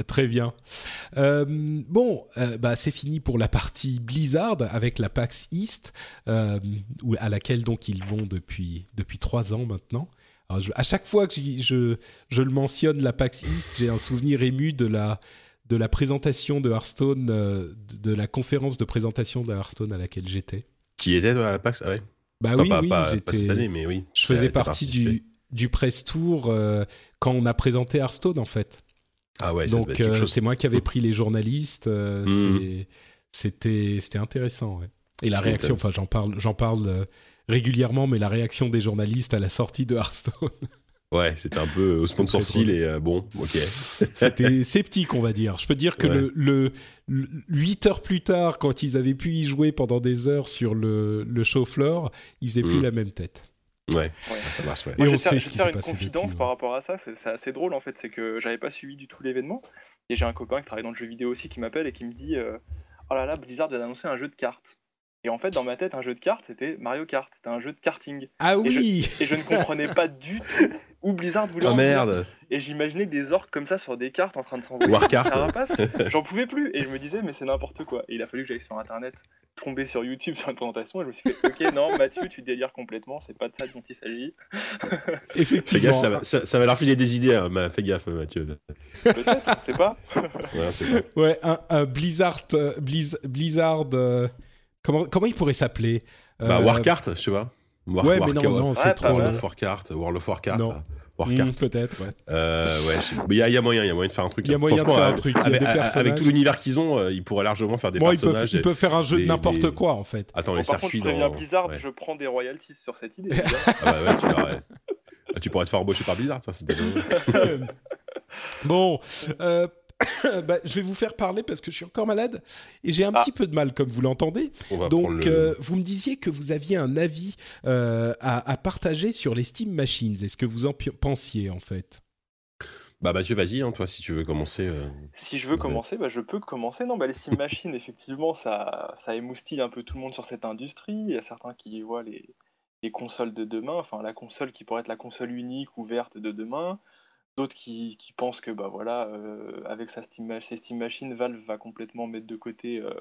Très bien. Euh, bon, euh, bah, c'est fini pour la partie Blizzard avec la PAX East, euh, à laquelle donc ils vont depuis depuis trois ans maintenant. Alors, à chaque fois que je, je le mentionne, la PAX East, j'ai un souvenir ému de la de la présentation de Hearthstone, de, la conférence de présentation de Hearthstone à laquelle j'étais. Qui était à la PAX, ah ouais. Bah oui, cette année, mais oui. Je faisais partie du du press tour quand on a présenté Hearthstone en fait. Ah ouais, donc euh, c'est moi qui avais pris les journalistes. Euh, mmh. C'était c'était intéressant. Ouais. Et la réaction, enfin j'en parle, j'en parle euh, régulièrement, mais la réaction des journalistes à la sortie de Hearthstone, Ouais, c'était un peu au sponsor et euh, bon, ok. c'était sceptique, on va dire. Je peux dire que Ouais. le, le, le 8 heures plus tard, quand ils avaient pu y jouer pendant des heures sur le, le show floor, ils faisaient plus Mm. la même tête. Ouais, Ouais. ça marche, ouais. Et Moi, on sait ce je vais qui faire s'est une passé confidence depuis, par rapport à ça, c'est c'est assez drôle en fait, c'est que j'avais pas suivi du tout l'événement, et j'ai un copain qui travaille dans le jeu vidéo aussi qui m'appelle et qui me dit euh, Oh là là, Blizzard vient d'annoncer un jeu de cartes. Et en fait, dans ma tête, un jeu de cartes, c'était Mario Kart, c'était un jeu de karting. Ah Et je- oui Et je ne comprenais pas du tout où Blizzard voulait Ah en merde, Et j'imaginais des orques comme ça sur des cartes en train de s'envoyer Warcart. carapace. J'en pouvais plus. Et je me disais, mais c'est n'importe quoi. Et il a fallu que j'aille sur internet, tomber sur YouTube sur une présentation. Et je me suis fait, ok, non, Mathieu, tu délires complètement. C'est pas de ça dont il s'agit. Fais Effectivement. gaffe, ça va, ça, ça va leur filer des idées, hein, ma- fais gaffe, Mathieu. Peut-être, on sait pas. Ouais, un, un Blizzard, euh, Blizz- Blizzard. euh, comment comment il pourrait s'appeler Bah, Euh, Warcart, je sais pas. War- Ouais, mais Warcart- non, non, Ouais, c'est pas trop. World of World of. Non. Warcart. Hmm, Peut-être, ouais. Euh, ouais, mais il y, a- il y a moyen, il y a moyen de faire un truc. Il y a moyen de faire un euh, truc, Avec, des avec personnages. tout l'univers qu'ils ont, euh, ils pourraient largement faire des Bon, ils peuvent, personnages. ils peuvent faire un jeu de n'importe des- quoi, en fait. Attends, Bon, les par contre, je circuits dans. Blizzard, ouais. je prends des royalties sur cette idée. Ah bah ouais, tu, ouais. Ah, tu pourrais te faire embaucher par Blizzard, ça, c'est déjà- bon, euh, bah, je vais vous faire parler parce que je suis encore malade et j'ai un Ah. petit peu de mal, comme vous l'entendez. Donc, le- euh, vous me disiez que vous aviez un avis euh, à, à partager sur les Steam Machines. Est-ce que vous en pensiez, en fait? Bah Mathieu, vas-y, hein, toi, si tu veux commencer. euh. Si je veux Ouais. commencer, bah, je peux commencer. Non, bah, les Steam Machines, effectivement, ça, ça émoustille un peu tout le monde sur cette industrie. Il y a certains qui voient les, les consoles de demain, enfin la console qui pourrait être la console unique, ouverte de demain. D'autres qui, pensent que bah voilà, euh, avec sa Steam, ses Steam Machines, Valve va complètement mettre de côté euh,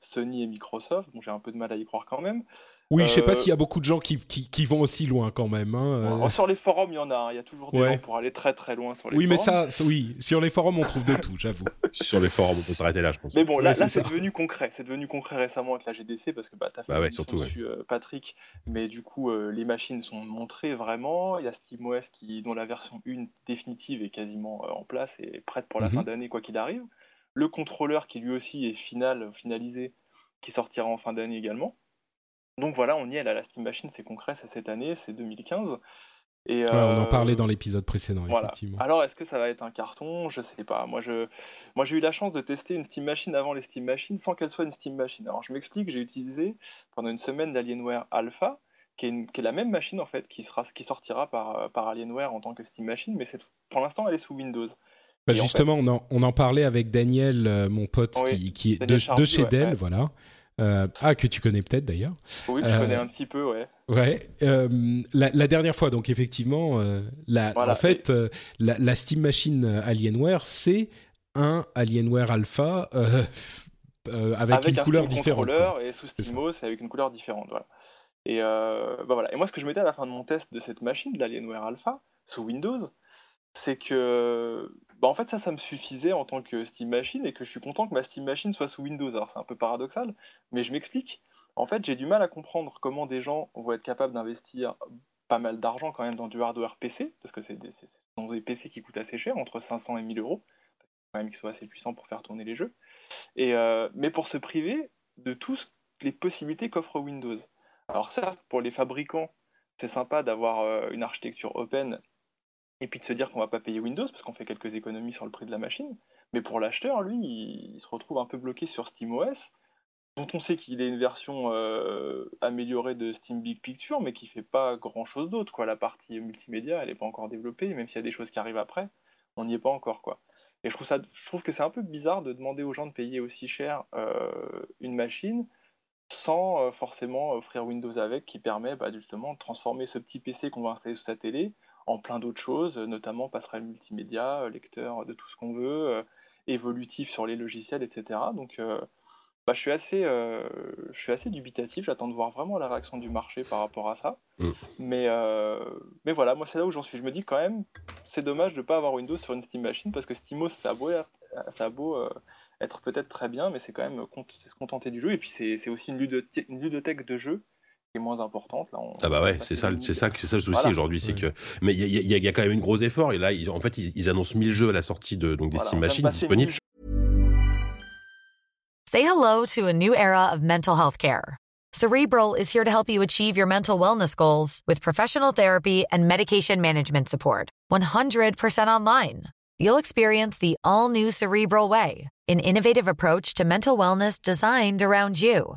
Sony et Microsoft. Bon, j'ai un peu de mal à y croire quand même. Oui, je sais pas Euh, s'il y a beaucoup de gens qui, qui, qui vont aussi loin quand même. hein, euh. Sur les forums, il y en a. hein. Il y a toujours des Ouais. gens pour aller très très loin sur les Oui, mais forums. ça, ça- oui, sur les forums, on trouve de tout, j'avoue. Sur les forums, on peut s'arrêter là, je pense. Mais bon, là, Ouais, là c'est devenu concret. C'est devenu concret récemment avec la GDC parce que bah, tu as fait Bah ouais, surtout, ouais. dessus, euh, Patrick. Mais du coup, euh, les machines sont montrées vraiment. Il y a SteamOS qui, dont la version 1 définitive est quasiment euh, en place et prête pour la Mhm. fin d'année, quoi qu'il arrive. Le contrôleur qui lui aussi est final, finalisé, qui sortira en fin d'année également. Donc voilà, on y est là. La Steam Machine, c'est concret, c'est cette année, c'est 2015. Et, Ouais, on en euh, parlait dans l'épisode précédent, voilà. effectivement. Alors, est-ce que ça va être un carton? Je sais pas. Moi, je, moi, j'ai eu la chance de tester une Steam Machine avant les Steam Machines sans qu'elle soit une Steam Machine. Alors, je m'explique. J'ai utilisé pendant une semaine l'Alienware Alpha, qui est, une- qui est la même machine en fait, qui sera, qui sortira par, euh, par Alienware en tant que Steam Machine, mais pour l'instant, elle est sous Windows. Bah, en justement, on, en, on en parlait avec Daniel, euh, mon pote, Oui, qui, qui est de, de chez ouais, Dell, ouais. voilà. Euh, ah, que tu connais peut-être d'ailleurs. Oui, je Euh, connais un petit peu, ouais. Ouais. euh, la, la dernière fois, donc effectivement, la, Voilà. en fait, la, la Steam Machine Alienware, c'est un Alienware Alpha avec, une un couleur différente. et sous C'est. SteamOS avec une couleur différente. Voilà. Et, euh, bah voilà. et moi, ce que je mettais à la fin de mon test de cette machine, de l'Alienware Alpha, sous Windows, c'est que bah en fait ça, ça me suffisait en tant que Steam Machine et que je suis content que ma Steam Machine soit sous Windows. Alors c'est un peu paradoxal, mais je m'explique. En fait, j'ai du mal à comprendre comment des gens vont être capables d'investir pas mal d'argent quand même dans du hardware PC, parce que c'est des, des PC qui coûtent assez cher, entre 500 et 1000 euros, quand même qu'ils soient assez puissants pour faire tourner les jeux. Et, euh, mais pour se priver de toutes les possibilités qu'offre Windows. Alors certes, pour les fabricants, c'est sympa d'avoir euh, une architecture open et puis de se dire qu'on va pas payer Windows parce qu'on fait quelques économies sur le prix de la machine. Mais pour l'acheteur, lui, il, se retrouve un peu bloqué sur SteamOS, dont on sait qu'il est une version euh, améliorée de Steam Big Picture, mais qui fait pas grand-chose d'autre. Quoi. La partie multimédia, elle n'est pas encore développée, même s'il y a des choses qui arrivent après, on n'y est pas encore. Quoi. Et je trouve, ça, je trouve que c'est un peu bizarre de demander aux gens de payer aussi cher euh, une machine sans euh, forcément offrir Windows avec, qui permet bah, justement de transformer ce petit PC qu'on va installer sous sa télé en plein d'autres choses, euh, notamment passerelle multimédia, euh, lecteur de tout ce qu'on veut, euh, évolutif sur les logiciels, etc. Donc bah, je, suis assez, euh, je suis assez dubitatif, j'attends de voir vraiment la réaction du marché par rapport à ça. Mm. Mais, euh, mais voilà, moi c'est là où j'en suis. Je me dis quand même, c'est dommage de ne pas avoir Windows sur une Steam Machine, parce que SteamOS, ça a beau être, ça a beau, euh, être peut-être très bien, mais c'est quand même se contenter du jeu. Et puis c'est aussi une, ludothé- une ludothèque de jeux est moins importante. Là, on- Ah bah ouais, c'est ça, c'est ça, c'est ça le souci Voilà. aujourd'hui, c'est Ouais. que. Mais il y y y a quand même un gros effort et là, ils, en fait, ils, ils annoncent 1000 jeux à la sortie de donc des Voilà, Steam Machines disponibles. 1000 Say hello to a new era of mental health care. Cerebral is here to help you achieve your mental wellness goals with professional therapy and medication management support. 100% online. You'll experience the all new Cerebral Way, an innovative approach to mental wellness designed around you.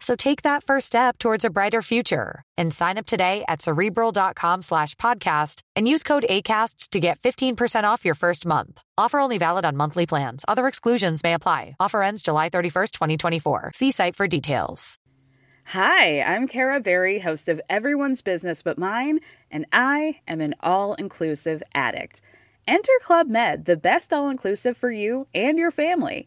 So take that first step towards a brighter future and sign up today at cerebral.com slash podcast and use code ACasts to get 15% off your first month. Offer only valid on monthly plans. Other exclusions may apply. Offer ends July 31st, 2024. See site for details. Hi, I'm Kara Berry, host of Everyone's Business But Mine, and I am an all inclusive addict. Enter Club Med, the best all inclusive for you and your family.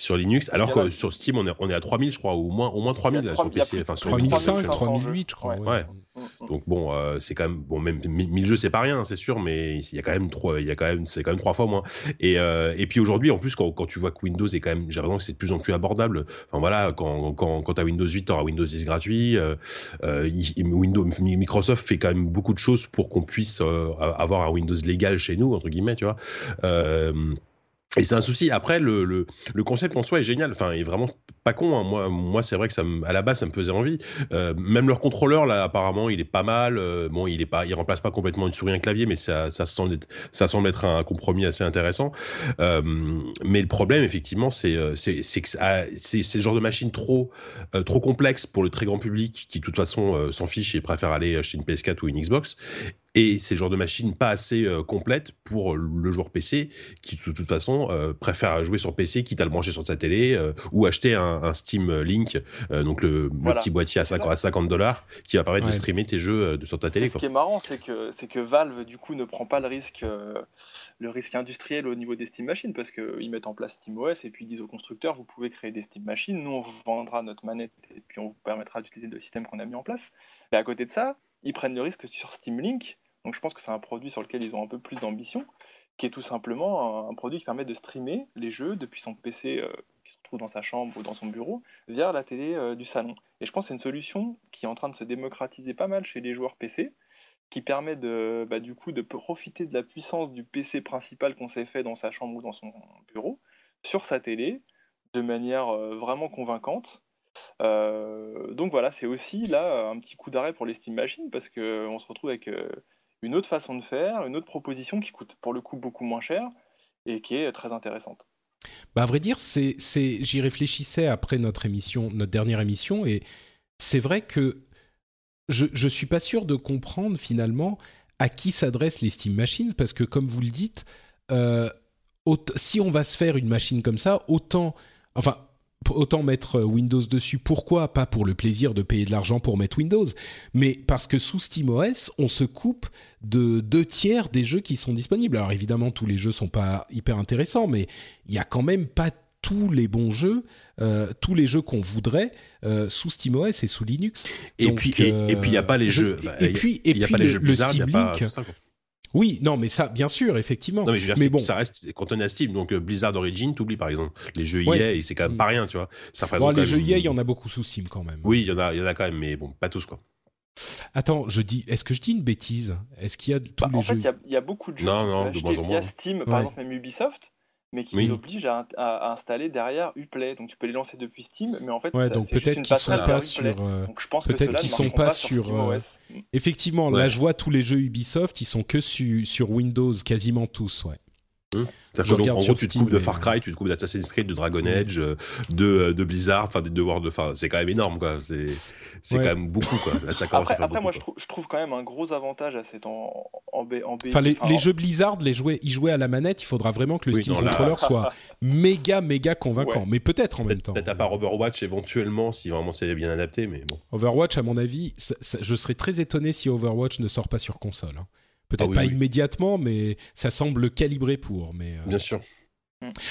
Sur Linux, alors que sur Steam, on est, on est à 3000, je crois, ou au moins, au moins 3000 là, sur PC. Enfin, sur 3005, 3008, je crois. Ouais. ouais. Donc bon, euh, c'est quand même bon, même 1000 jeux, c'est pas rien, c'est sûr, mais il y a quand même trois, il y a quand même, c'est quand même trois fois moins. Et euh, et puis aujourd'hui, en plus, quand, quand tu vois que Windows est quand même, j'ai l'impression que c'est de plus en plus abordable. Enfin voilà, quand quand quand t'as Windows 8, t'auras Windows 10 gratuit. Euh, euh Windows, Microsoft fait quand même beaucoup de choses pour qu'on puisse euh, avoir un Windows légal chez nous entre guillemets, tu vois. Euh, et c'est un souci. Après, le, le, le, concept en soi est génial. Enfin, il est vraiment pas con. Hein. Moi, moi c'est vrai que ça à la base, ça me faisait envie. Euh, même leur contrôleur, là, apparemment, il est pas mal. Euh, bon, il est pas, il remplace pas complètement une souris et un clavier, mais ça, ça semble être, ça semble être un compromis assez intéressant. Euh, mais le problème, effectivement, c'est, c'est, c'est que c'est, c'est le genre de machine trop, trop complexe pour le très grand public qui, de toute façon, s'en fiche et préfère aller acheter une PS4 ou une Xbox. Et c'est le genre de machine pas assez euh, complète pour le joueur PC qui, de toute façon, euh, préfère jouer sur PC, quitte à le brancher sur sa télé euh, ou acheter un, un Steam Link, donc le, voilà. le, petit boîtier à 50, à 50 dollars qui va permettre ouais. de streamer tes jeux sur ta télé. Ce qui est marrant, c'est que, c'est que Valve, du coup, ne prend pas le risque, le risque industriel au niveau des Steam Machines parce qu'ils mettent en place SteamOS et puis ils disent aux constructeurs, vous pouvez créer des Steam Machines, nous on vous vendra notre manette et puis on vous permettra d'utiliser le système qu'on a mis en place. Mais à côté de ça, ils prennent le risque sur Steam Link donc je pense que c'est un produit sur lequel ils ont un peu plus d'ambition, qui est tout simplement un, produit qui permet de streamer les jeux depuis son PC euh, qui se trouve dans sa chambre ou dans son bureau vers la télé euh, du salon. Et je pense que c'est une solution qui est en train de se démocratiser pas mal chez les joueurs PC, qui permet de, bah, du coup de profiter de la puissance du PC principal qu'on s'est fait dans sa chambre ou dans son bureau sur sa télé de manière euh, vraiment convaincante. Euh, donc voilà, c'est aussi là un petit coup d'arrêt pour les Steam Machines parce qu'on se retrouve avec euh, une autre façon de faire, une autre proposition qui coûte pour le coup beaucoup moins cher et qui est très intéressante. Bah à vrai dire, c'est, j'y réfléchissais après notre émission, notre dernière émission, et c'est vrai que je je suis pas sûr de comprendre finalement à qui s'adressent les Steam Machines parce que comme vous le dites, euh, si on va se faire une machine comme ça, autant, enfin autant mettre Windows dessus. Pourquoi Pas pour le plaisir de payer de l'argent pour mettre Windows, mais parce que sous SteamOS, on se coupe de deux tiers des jeux qui sont disponibles. Alors évidemment, tous les jeux sont pas hyper intéressants, mais il y a quand même pas tous les bons jeux, euh, tous les jeux qu'on voudrait euh, sous SteamOS et sous Linux. Et Donc, puis et, euh, et, puis il y a pas les je, jeux. Et puis et il y a puis pas le, les jeux le Blizzard, Steam il y a pas Link. ça, quoi. Oui, non, mais ça, bien sûr, effectivement. Non, mais je veux dire, mais c'est- bon, ça reste quand on est à Steam, donc euh, Blizzard Origin, t'oublies par exemple. Les jeux Ouais. EA, et c'est quand même Mm. pas rien, tu vois. Ça représente bon, quand les même- jeux EA, il y en a beaucoup sous Steam quand même. Oui, il y en a, il y en a quand même, mais bon, pas tous quoi. Attends, je dis, est-ce que je dis une bêtise? Est-ce qu'il y a tous Bah, les en fait, jeux il y a- il y, a beaucoup de jeux Non, non, de moins en via moins. Steam, Ouais. par exemple même Ubisoft, mais qui Oui. obligent à, à- à installer derrière Uplay. Donc tu peux les lancer depuis Steam, mais en fait, Ouais, ça- donc peut-être qu'ils sont pas sur. euh, Donc je pense peut-être qu'ils ne sont pas sur, sur, euh. Effectivement, Ouais. là, je vois tous les jeux Ubisoft, ils sont que su- sur Windows, quasiment tous, ouais. Hum. en gros, tu te coupes de Far Cry, tu te coupes d'Assassin's Creed, de Dragon Age, euh, de, de Blizzard, enfin de World, enfin c'est quand même énorme quoi. C'est c'est quand même beaucoup quoi. après, moi je, trouve quand même un gros avantage à cette en, en, Enfin les, jeux Blizzard, les jouer, y jouer à la manette, il faudra vraiment que le Steam Controller soit méga méga convaincant. Mais peut-être en même temps. Peut-être à part Overwatch éventuellement si vraiment c'est bien adapté, mais bon. Overwatch à mon avis, je serais très étonné si Overwatch ne sort pas sur console. Hein. Peut-être ah pas immédiatement, mais ça semble calibré pour. Mais euh, bien sûr.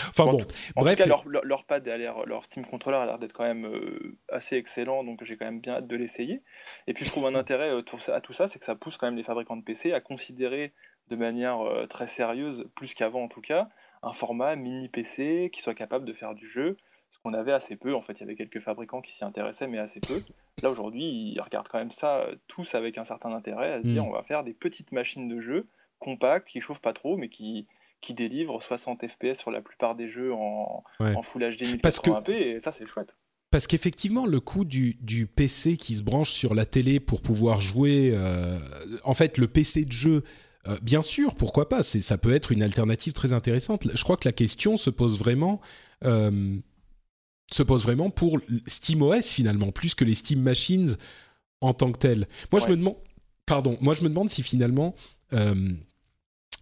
Enfin bon, en bref. Tout cas, leur, leur, pad a l'air, leur Steam Controller a l'air d'être quand même euh, assez excellent, donc j'ai quand même bien hâte de l'essayer. Et puis je trouve un intérêt euh, à tout ça, c'est que ça pousse quand même les fabricants de PC à considérer de manière très sérieuse, plus qu'avant en tout cas, un format mini PC qui soit capable de faire du jeu qu'on avait assez peu. En fait, il y avait quelques fabricants qui s'y intéressaient, mais assez peu. Là, aujourd'hui, ils regardent quand même ça euh, tous avec un certain intérêt, à se dire mm. on va faire des petites machines de jeu compactes, qui chauffent pas trop, mais qui, qui délivrent 60 FPS sur la plupart des jeux en, en Full HD 1080p, et ça, c'est chouette. Parce qu'effectivement, le coût du, du, PC qui se branche sur la télé pour pouvoir jouer, euh, en fait, le PC de jeu, euh, bien sûr, pourquoi pas Ça peut être une alternative très intéressante. Je crois que la question se pose vraiment se pose vraiment pour SteamOS finalement, plus que les Steam Machines en tant que telles. Moi, je me demande, pardon, moi je me demande si finalement euh,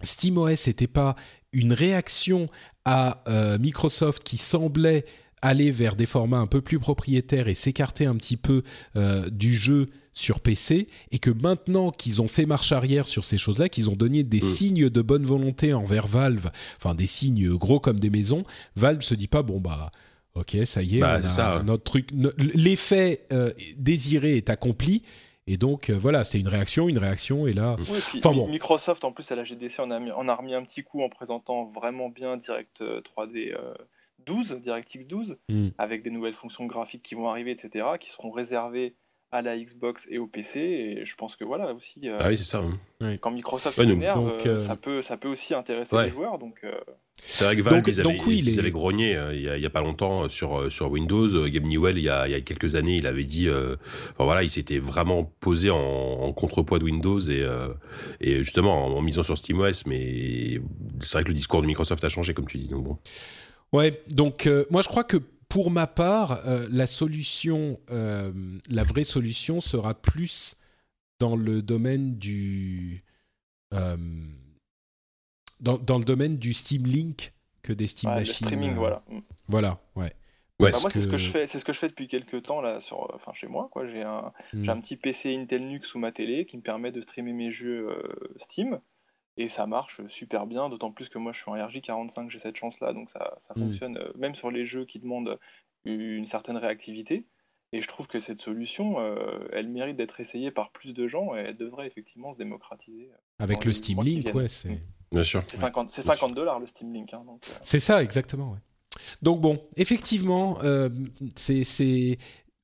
SteamOS n'était pas une réaction à euh, Microsoft qui semblait aller vers des formats un peu plus propriétaires et s'écarter un petit peu euh, du jeu sur PC et que maintenant qu'ils ont fait marche arrière sur ces choses-là, qu'ils ont donné des mm. signes de bonne volonté envers Valve, enfin des signes gros comme des maisons, Valve se dit pas bon bah Ok, ça y est, bah, notre truc, l'effet euh, désiré est accompli. Et donc euh, voilà, c'est une réaction, une réaction, et là. enfin, bon. Microsoft en plus à la GDC on a, mis, on a remis un petit coup en présentant vraiment bien Direct 3D 12, DirectX 12, avec des nouvelles fonctions graphiques qui vont arriver, etc., qui seront réservées à la Xbox et au PC. Et je pense que voilà aussi. Euh, ah oui, c'est ça. Quand Microsoft s'énerve, euh, ça, peut, ça peut aussi intéresser les joueurs. Donc. Euh, c'est vrai que Valve, ils, avaient, ils, avaient grogné il n'y a, pas longtemps sur, sur Windows. Gabe Newell, il y, a, il y a quelques années, il avait dit, enfin, voilà, il s'était vraiment posé en, contrepoids de Windows et, et justement en, misant sur SteamOS. Mais c'est vrai que le discours de Microsoft a changé, comme tu dis. Donc bon. Ouais, donc moi je crois que pour ma part, euh, la solution, euh, la vraie solution sera plus dans le domaine du euh, dans, le domaine du Steam Link que des Steam Machines. Le streaming, voilà. Voilà, ouais. Bah, moi, c'est ce que je fais, c'est ce que je fais depuis quelques temps là, sur, enfin chez moi, quoi. J'ai un, hmm. un petit PC Intel NUC sous ma télé qui me permet de streamer mes jeux Steam et ça marche super bien, d'autant plus que moi je suis en RJ45, j'ai cette chance-là, donc ça, ça hmm. fonctionne euh, même sur les jeux qui demandent une certaine réactivité. Et je trouve que cette solution, euh, elle mérite d'être essayée par plus de gens et elle devrait effectivement se démocratiser. Avec le Steam Link, ouais, c'est. Hmm. Bien sûr. C'est 50, dollars le Steam Link. Hein, euh. C'est ça, exactement. Ouais. Donc bon, effectivement, c'est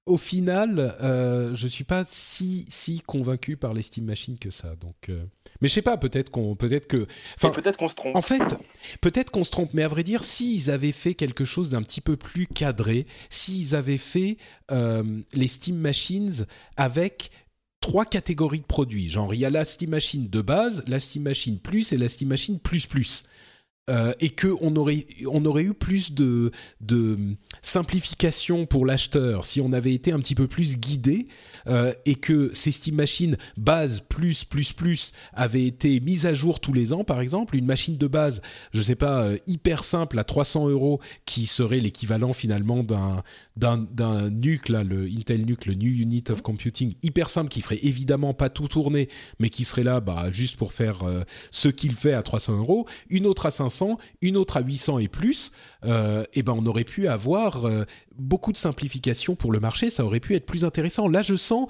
au final, euh, je suis pas si si convaincu par les Steam Machines que ça. Donc, euh, mais je sais pas, peut-être qu'on, peut-être que, enfin, peut-être qu'on se trompe. En fait, peut-être qu'on se trompe. Mais à vrai dire, s'ils avaient fait quelque chose d'un petit peu plus cadré, s'ils avaient fait euh, les Steam Machines avec trois catégories de produits, genre il y a la Steam Machine de base, la Steam Machine Plus et la Steam Machine Plus Plus. Euh, et que on aurait on aurait eu plus de simplification pour l'acheteur si on avait été un petit peu plus guidé euh, et que ces Steam Machines base plus plus plus avaient été mises à jour tous les ans par exemple une machine de base je sais pas euh, hyper simple à 300 euros qui serait l'équivalent finalement d'un d'un d'un NUC là le Intel NUC le New Unit of Computing hyper simple qui ferait évidemment pas tout tourner mais qui serait là bah juste pour faire ce qu'il fait à 300 euros. Une autre à 500 une autre à 800 et plus, euh, et ben on aurait pu avoir euh, beaucoup de simplification pour le marché, ça aurait pu être plus intéressant. Là, je sens,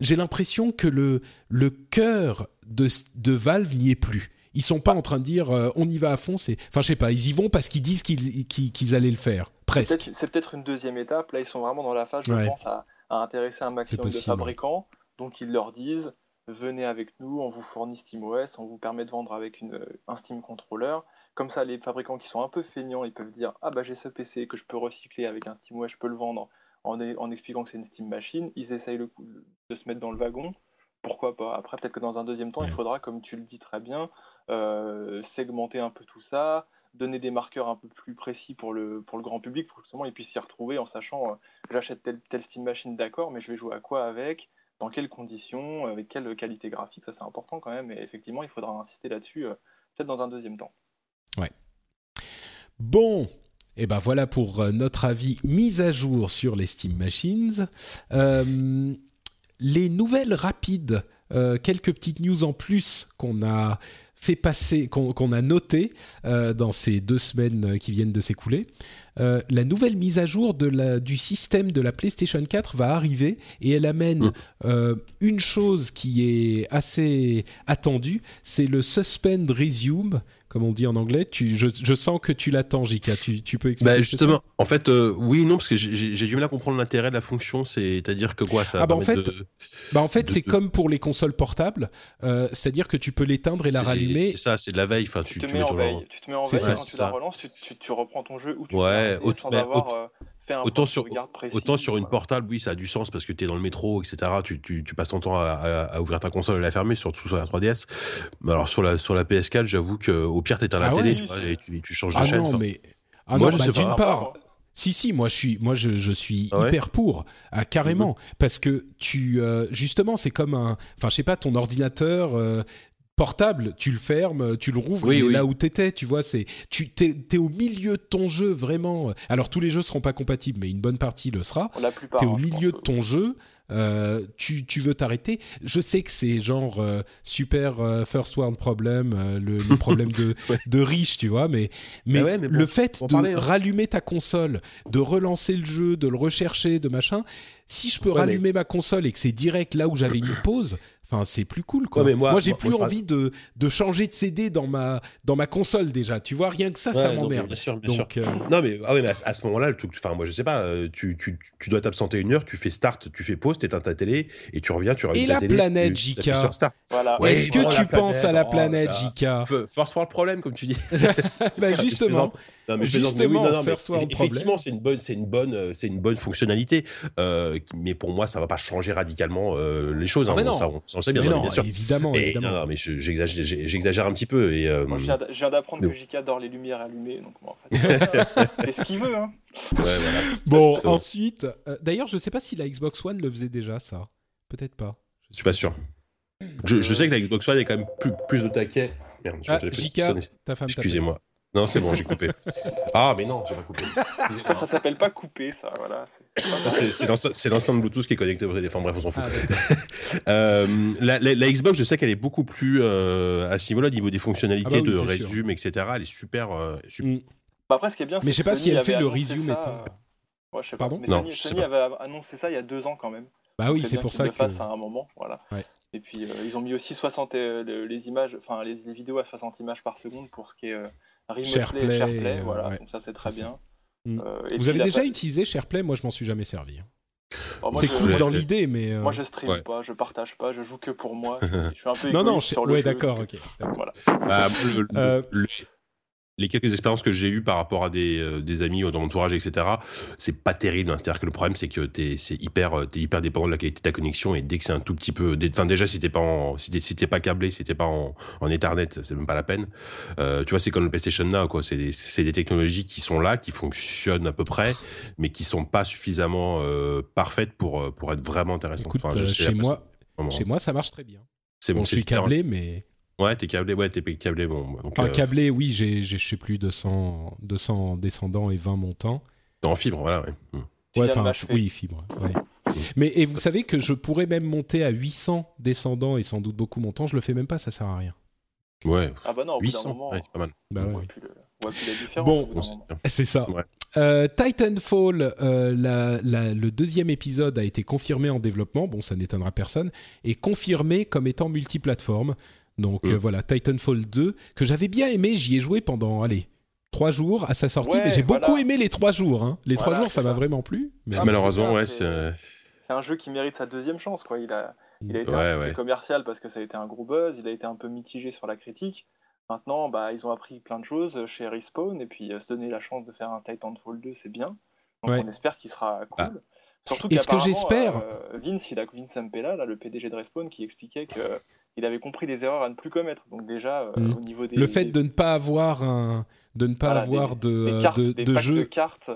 j'ai l'impression que le, le cœur de, de Valve n'y est plus. Ils sont pas en train de dire euh, on y va à fond, c'est, enfin je sais pas, ils y vont parce qu'ils disent qu'ils, qu'ils, allaient le faire, presque. C'est peut-être, une deuxième étape. Là, ils sont vraiment dans la phase, je pense, à, intéresser un maximum de fabricants. Donc ils leur disent venez avec nous, on vous fournit SteamOS, on vous permet de vendre avec une, un Steam Controller. Comme ça, les fabricants qui sont un peu feignants, ils peuvent dire Ah bah j'ai ce PC que je peux recycler avec un SteamOS, je peux le vendre en, en expliquant que c'est une Steam Machine. Ils essayent le coup de se mettre dans le wagon. Pourquoi pas? Après, peut-être que dans un deuxième temps, il faudra, comme tu le dis très bien, segmenter un peu tout ça, donner des marqueurs un peu plus précis pour le, pour le grand public, pour que justement ils puissent s'y retrouver en sachant j'achète telle, telle Steam Machine, d'accord, mais je vais jouer à quoi avec? Dans quelles conditions, avec quelle qualité graphique, ça c'est important quand même, et effectivement il faudra insister là-dessus peut-être dans un deuxième temps. Ouais. Bon, et eh ben voilà pour euh, notre avis mise à jour sur les Steam Machines. Euh, les nouvelles rapides, euh, quelques petites news en plus qu'on a fait passer, qu'on a noté dans ces deux semaines qui viennent de s'écouler. la nouvelle mise à jour de la, du système de la PlayStation 4 va arriver et elle amène mmh. une chose qui est assez attendue, c'est le Suspend Resume comme on dit en anglais. Tu, je, sens que tu l'attends, Jika. Tu, tu peux expliquer bah Justement, en fait, euh, oui, non, parce que j'ai du mal à comprendre l'intérêt de la fonction. C'est-à-dire que quoi ça ah bah en fait, bah en fait, c'est comme pour les consoles portables. Euh, c'est-à-dire que tu peux l'éteindre et la rallumer. C'est ça, c'est de la veille. Enfin, tu, tu, te mets en veille. Tu te mets en veille quand tu la relances, tu, reprends ton jeu où tu ouais, sans avoir autant sur, autant sur une portable, oui, ça a du sens parce que tu es dans le métro, etc. Tu, tu, tu passes ton temps à, ouvrir ta console et la fermer, surtout sur la 3DS. Mais alors sur la, sur la PS4, j'avoue qu'au pire, tu éteins la ah télé tu vois, et tu, tu, changes de ah chaîne. Non, mais... Ah moi, non, bah, d'une part. Si si, moi je suis, moi je, je suis ah hyper pour, ah, carrément, mhm. parce que tu, euh, justement, c'est comme un, enfin je sais pas, ton ordinateur, euh, portable, tu le fermes, tu le rouvres, oui, là où t'étais, tu vois, c'est tu t'es, es au milieu de ton jeu vraiment. Alors tous les jeux seront pas compatibles, mais une bonne partie le sera. T'es au milieu de ton jeu. Euh, tu, tu, veux t'arrêter. Je sais que c'est genre euh, super euh, first world problem, le, problème de, de riche, tu vois, mais, mais, bah le fait de hein. rallumer ta console, de relancer le jeu, de le rechercher, de machin, si je peux rallumer ma console et que c'est direct là où j'avais mis pause, Enfin, c'est plus cool, quoi. moi, j'ai plus envie de, de changer de CD dans ma, dans ma console déjà. Tu vois, rien que ça, ça m'emmerde. Bien sûr, bien Donc, sûr. Euh, Non, mais, ah mais à, ce moment-là, enfin, moi, je sais pas, euh, tu, tu, tu dois t'absenter une heure, tu fais start, tu fais pause, t'éteins ta télé et tu reviens, tu Et la planète, Jika. Voilà. Est-ce que tu penses à la planète, oh Jika Force pour le problème, comme tu dis. bah, justement. Non, mais Justement, effectivement, c'est une bonne, c'est une bonne, euh, c'est une bonne fonctionnalité. Euh, mais pour moi, ça va pas changer radicalement euh, les choses. Ah hein, non. Ça, on, sait bien, bien sûr. Évidemment, évidemment. Non, mais j'exagère, un petit peu. Et, moi, je viens d'apprendre que JK adore les lumières allumées, donc moi, en fait, c'est ce qu'il veut. Hein. Ouais, voilà. Bon, ensuite, d'ailleurs, je sais pas si la Xbox One le faisait déjà, ça. Peut-être pas. Je suis pas sûr. Je, sais que la Xbox One est quand même plus, plus de taquet. Merde, ah, JK, ta femme. Excusez-moi. Non, c'est bon, j'ai coupé. Ah, mais non, j'ai pas coupé. Ça, ça s'appelle pas couper, ça, voilà. C'est l'ensemble Bluetooth qui est connecté au téléphone, bref, on s'en fout. Ah, euh, la, Xbox, je sais qu'elle est beaucoup plus, euh, à ce niveau-là, au niveau des fonctionnalités ah bah de résume, etc., elle est super... Euh, super... Mm. Bah après, ce qui est bien, Mais je sais pas si elle fait le résume. Ça... Ouais, je sais Pardon pas. Mais Sony, avait annoncé ça il y a deux ans, quand même. Bah oui, c'est pour ça que... fasse à un moment, voilà. Et puis, ils ont mis aussi 60 les images, enfin, les vidéos à 60 images par seconde pour ce qui est SharePlay, SharePlay voilà, donc ça c'est très bien. Mm. Euh, Vous avez déjà utilisé SharePlay Moi je m'en suis jamais servi. Hein. Oh, c'est cool dans l'idée, mais. Euh, moi, je stream pas, je partage pas, je joue que pour moi. je suis un peu non, non, sur le ouais, d'accord, ok. Voilà. Bah, euh, les quelques expériences que j'ai eues par rapport à des, euh, des amis dans mon entourage, etc., c'est pas terrible. Hein. C'est-à-dire que le problème, c'est que t'es es hyper, es hyper dépendant de la qualité de ta connexion et dès que c'est un tout petit peu, enfin déjà si t'es pas en, si t'es pas câblé, si t'es pas en, en Ethernet, c'est même pas la peine. Euh, tu vois, c'est comme le PlayStation Now, quoi. C'est des, des technologies qui sont là, qui fonctionnent à peu près, mais qui sont pas suffisamment euh, parfaites pour euh, pour être vraiment intéressantes. Écoute, enfin, chez moi, chez moi, ça marche très bien. C'est bon, je suis câblé, mais Ouais, t'es câblé, ouais, t'es câblé, bon. Donc, euh, câblé, oui, j'ai, je sais plus, 200, 200 descendants et 20 montants. En fibre, voilà, ouais. Hmm. Ouais, enfin, oui, fibre, ouais. Hmm. Mais, et vous savez que je pourrais même monter à 800 descendants et sans doute beaucoup montants, je le fais même pas, ça sert à rien. Ouais. Ah bah non, au 800, moment, ouais, pas mal. Bah ouais. la bon, c'est ça. Euh, Titanfall, euh, la, la, le deuxième épisode a été confirmé en développement, bon ça n'étonnera personne, et confirmé comme étant multiplateforme. Donc euh, voilà, Titanfall 2, que j'avais bien aimé, j'y ai joué pendant, allez, trois jours à sa sortie, mais j'ai beaucoup aimé les trois jours. Hein. Les trois jours, ça m'a vraiment plu. Mais... malheureusement, ouais, c'est... C'est un jeu qui mérite sa deuxième chance, quoi. Il a, il a été un succès commercial parce que ça a été un gros buzz, il a été un peu mitigé sur la critique. Maintenant, bah, ils ont appris plein de choses chez Respawn, et puis euh, se donner la chance de faire un Titanfall 2, c'est bien. Donc on espère qu'il sera cool. Ah. Surtout ce que j'espère euh, Vince, il a Vince Ampella, là, le PDG de Respawn, qui expliquait que il avait compris les erreurs à ne plus commettre. Donc déjà, euh, Mm. au niveau des... Le fait des- de ne pas avoir un, de ne pas voilà, avoir des- de, des cartes, de, des de packs jeu. de cartes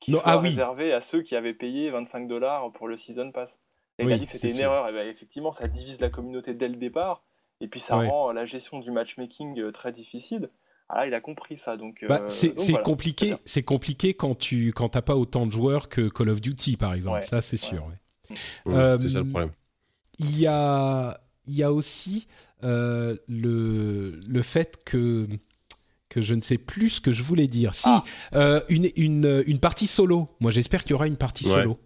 qui Non, soient ah oui. à ceux qui avaient payé 25 dollars pour le Season Pass. Et il a dit que c'était une sûr. erreur. Et ben, effectivement, ça divise la communauté dès le départ. Et puis ça Ouais. rend la gestion du matchmaking euh, très difficile. Ah il a compris ça. Donc, Bah, euh, c'est voilà. compliqué, c'est compliqué quand tu quand t'as pas autant de joueurs que Call of Duty par exemple. Ouais, Ça c'est ouais. sûr. ouais. Ouais, Euh, c'est ça le problème. Il y a il y a aussi euh, le le fait que que je ne sais plus ce que je voulais dire. Si Ah. euh, une une une partie solo. Moi j'espère qu'il y aura une partie Ouais. solo.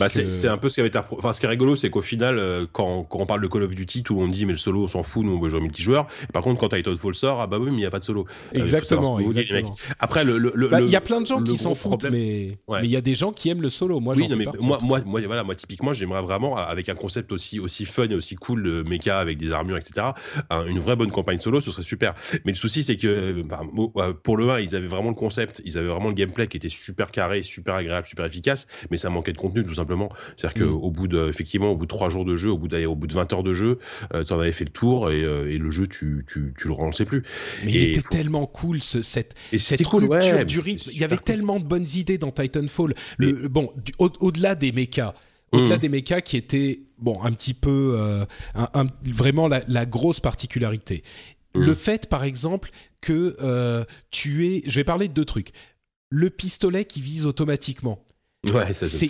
Bah, c'est que- c'est un peu ce qui avait été enfin ce qui est rigolo c'est qu'au final euh, quand, quand on parle de Call of Duty tout le monde dit mais le solo on s'en fout nous on veut jouer multijoueur et par contre quand Titanfall sort ah bah oui mais il y a pas de solo Euh, Exactement, dites, les exactement. après le Bah, Il y a plein de gens qui s'en foutent, problème- mais Ouais. mais il y a des gens qui aiment le solo. Moi, oui, non, mais partie, moi, moi, moi, voilà, moi, typiquement, j'aimerais vraiment, avec un concept aussi, aussi fun et aussi cool, le mecha avec des armures, etc., un- une vraie bonne campagne solo, ce serait super. Mais le souci, c'est que, euh, bah, euh, pour le 1, ils avaient vraiment le concept, ils avaient vraiment le gameplay qui était super carré, super agréable, super efficace, mais ça manquait de contenu, tout simplement. C'est-à-dire Mm. qu'au bout de, effectivement, au bout de 3 jours de jeu, au bout, d'aller- au bout de 20 heures de jeu, euh, t'en avais fait le tour et, euh, et le jeu, tu, tu, tu le relançais plus. Mais et il était faut- tellement cool ce, cette, Et cette cool, ouais, du rythme. Il y avait cool. tellement de bonnes idées dans Titanfall. Le, bon, du- au- au-delà des mechas, au-delà Mhm. des mechas qui étaient bon un petit peu euh, un- un- vraiment la, la grosse particularité. Mhm. Le fait, par exemple, que euh, tu es, je vais parler de deux trucs. Le pistolet qui vise automatiquement. Ouais, C'est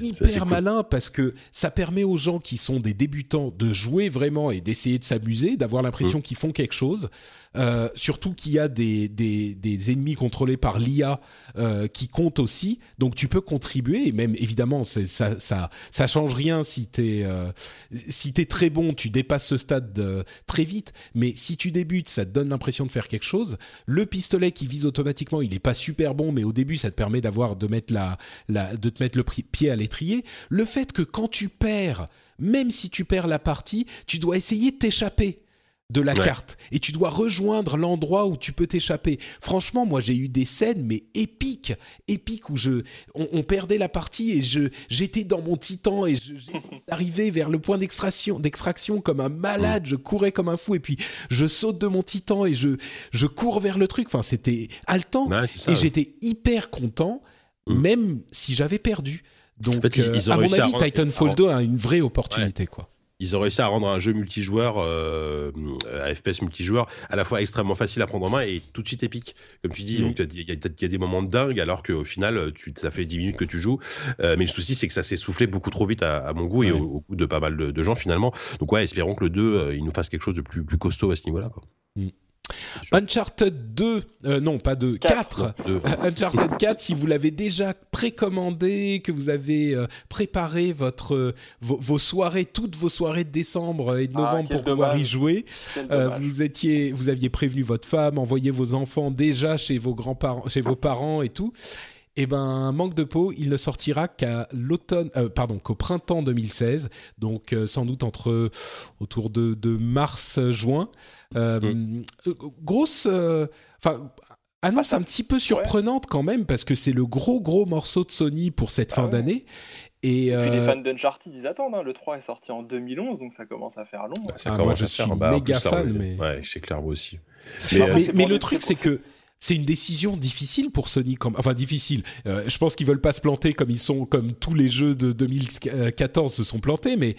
hyper cool. malin parce que ça permet aux gens qui sont des débutants de jouer vraiment et d'essayer de s'amuser, d'avoir Mm. l'impression qu'ils font quelque chose. Euh, surtout qu'il y a des, des, des ennemis contrôlés par l'IA euh, qui comptent aussi, donc tu peux contribuer. Et même évidemment, ça ça ça change rien si t'es euh, si t'es très bon, tu dépasses ce stade euh, très vite. Mais si tu débutes, ça te donne l'impression de faire quelque chose. Le pistolet qui vise automatiquement, il est pas super bon, mais au début, ça te permet d'avoir de mettre la, la de te mettre le pied à l'étrier. Le fait que quand tu perds, même si tu perds la partie, tu dois essayer de t'échapper de la Ouais. carte et tu dois rejoindre l'endroit où tu peux t'échapper. Franchement, moi j'ai eu des scènes mais épiques, épiques où je on, on perdait la partie et je j'étais dans mon titan et d'arriver vers le point d'extraction d'extraction comme un malade, je courais comme un fou et puis je saute de mon titan et je je cours vers le truc. Enfin, c'était haletant Ouais, c'est ça, et ouais. j'étais hyper content Mm. même si j'avais perdu. Donc, fait, ils- euh, ils à mon à avis, rendre- Titanfall à 2 a une vraie opportunité, quoi. Ils ont réussi à rendre un jeu multijoueur, euh, à FPS multijoueur, à la fois extrêmement facile à prendre en main et tout de suite épique. Comme tu dis, il y, a- il y a des moments de dingue, alors qu'au final, tu, ça fait 10 minutes que tu joues. Euh, mais le souci, c'est que ça s'est soufflé beaucoup trop vite à, à mon goût et Ouais. au, au goût de pas mal de, de gens finalement. Donc ouais, espérons que le 2, euh, il nous fasse quelque chose de plus, plus costaud à ce niveau-là. Quoi. sûr. Uncharted 2, euh, non pas 2, Quatre. 4. Deux. Uncharted 4, si vous l'avez déjà précommandé, que vous avez euh, préparé votre, euh, vos, vos soirées, toutes vos soirées de décembre et de Ah, novembre pour pouvoir y jouer, euh, vous étiez, vous aviez prévenu votre femme, envoyé vos enfants déjà chez vos grands-parents, chez vos parents et tout. Eh ben, manque de peau, il ne sortira qu'à l'automne, euh, pardon, qu'au printemps 2016, donc euh, sans doute entre autour de, de mars-juin. Euh, euh, grosse, euh, enfin. Annonce un petit peu surprenante quand même parce que c'est le gros gros morceau de Sony pour cette Ah fin ouais. d'année et Et puis les fans d'Uncharted, ils attendent. hein. Le 3 est sorti en 2011, donc ça commence à faire long. hein. Ça Ah, commence moi, je à faire, suis bah, méga là, fan, mais- Ouais, c'est clair, moi aussi. Mais, euh, le truc, c'est que c'est une décision difficile pour Sony. Comme, enfin, difficile. Euh, je pense qu'ils veulent pas se planter comme ils sont, comme tous les jeux de 2014 se sont plantés, mais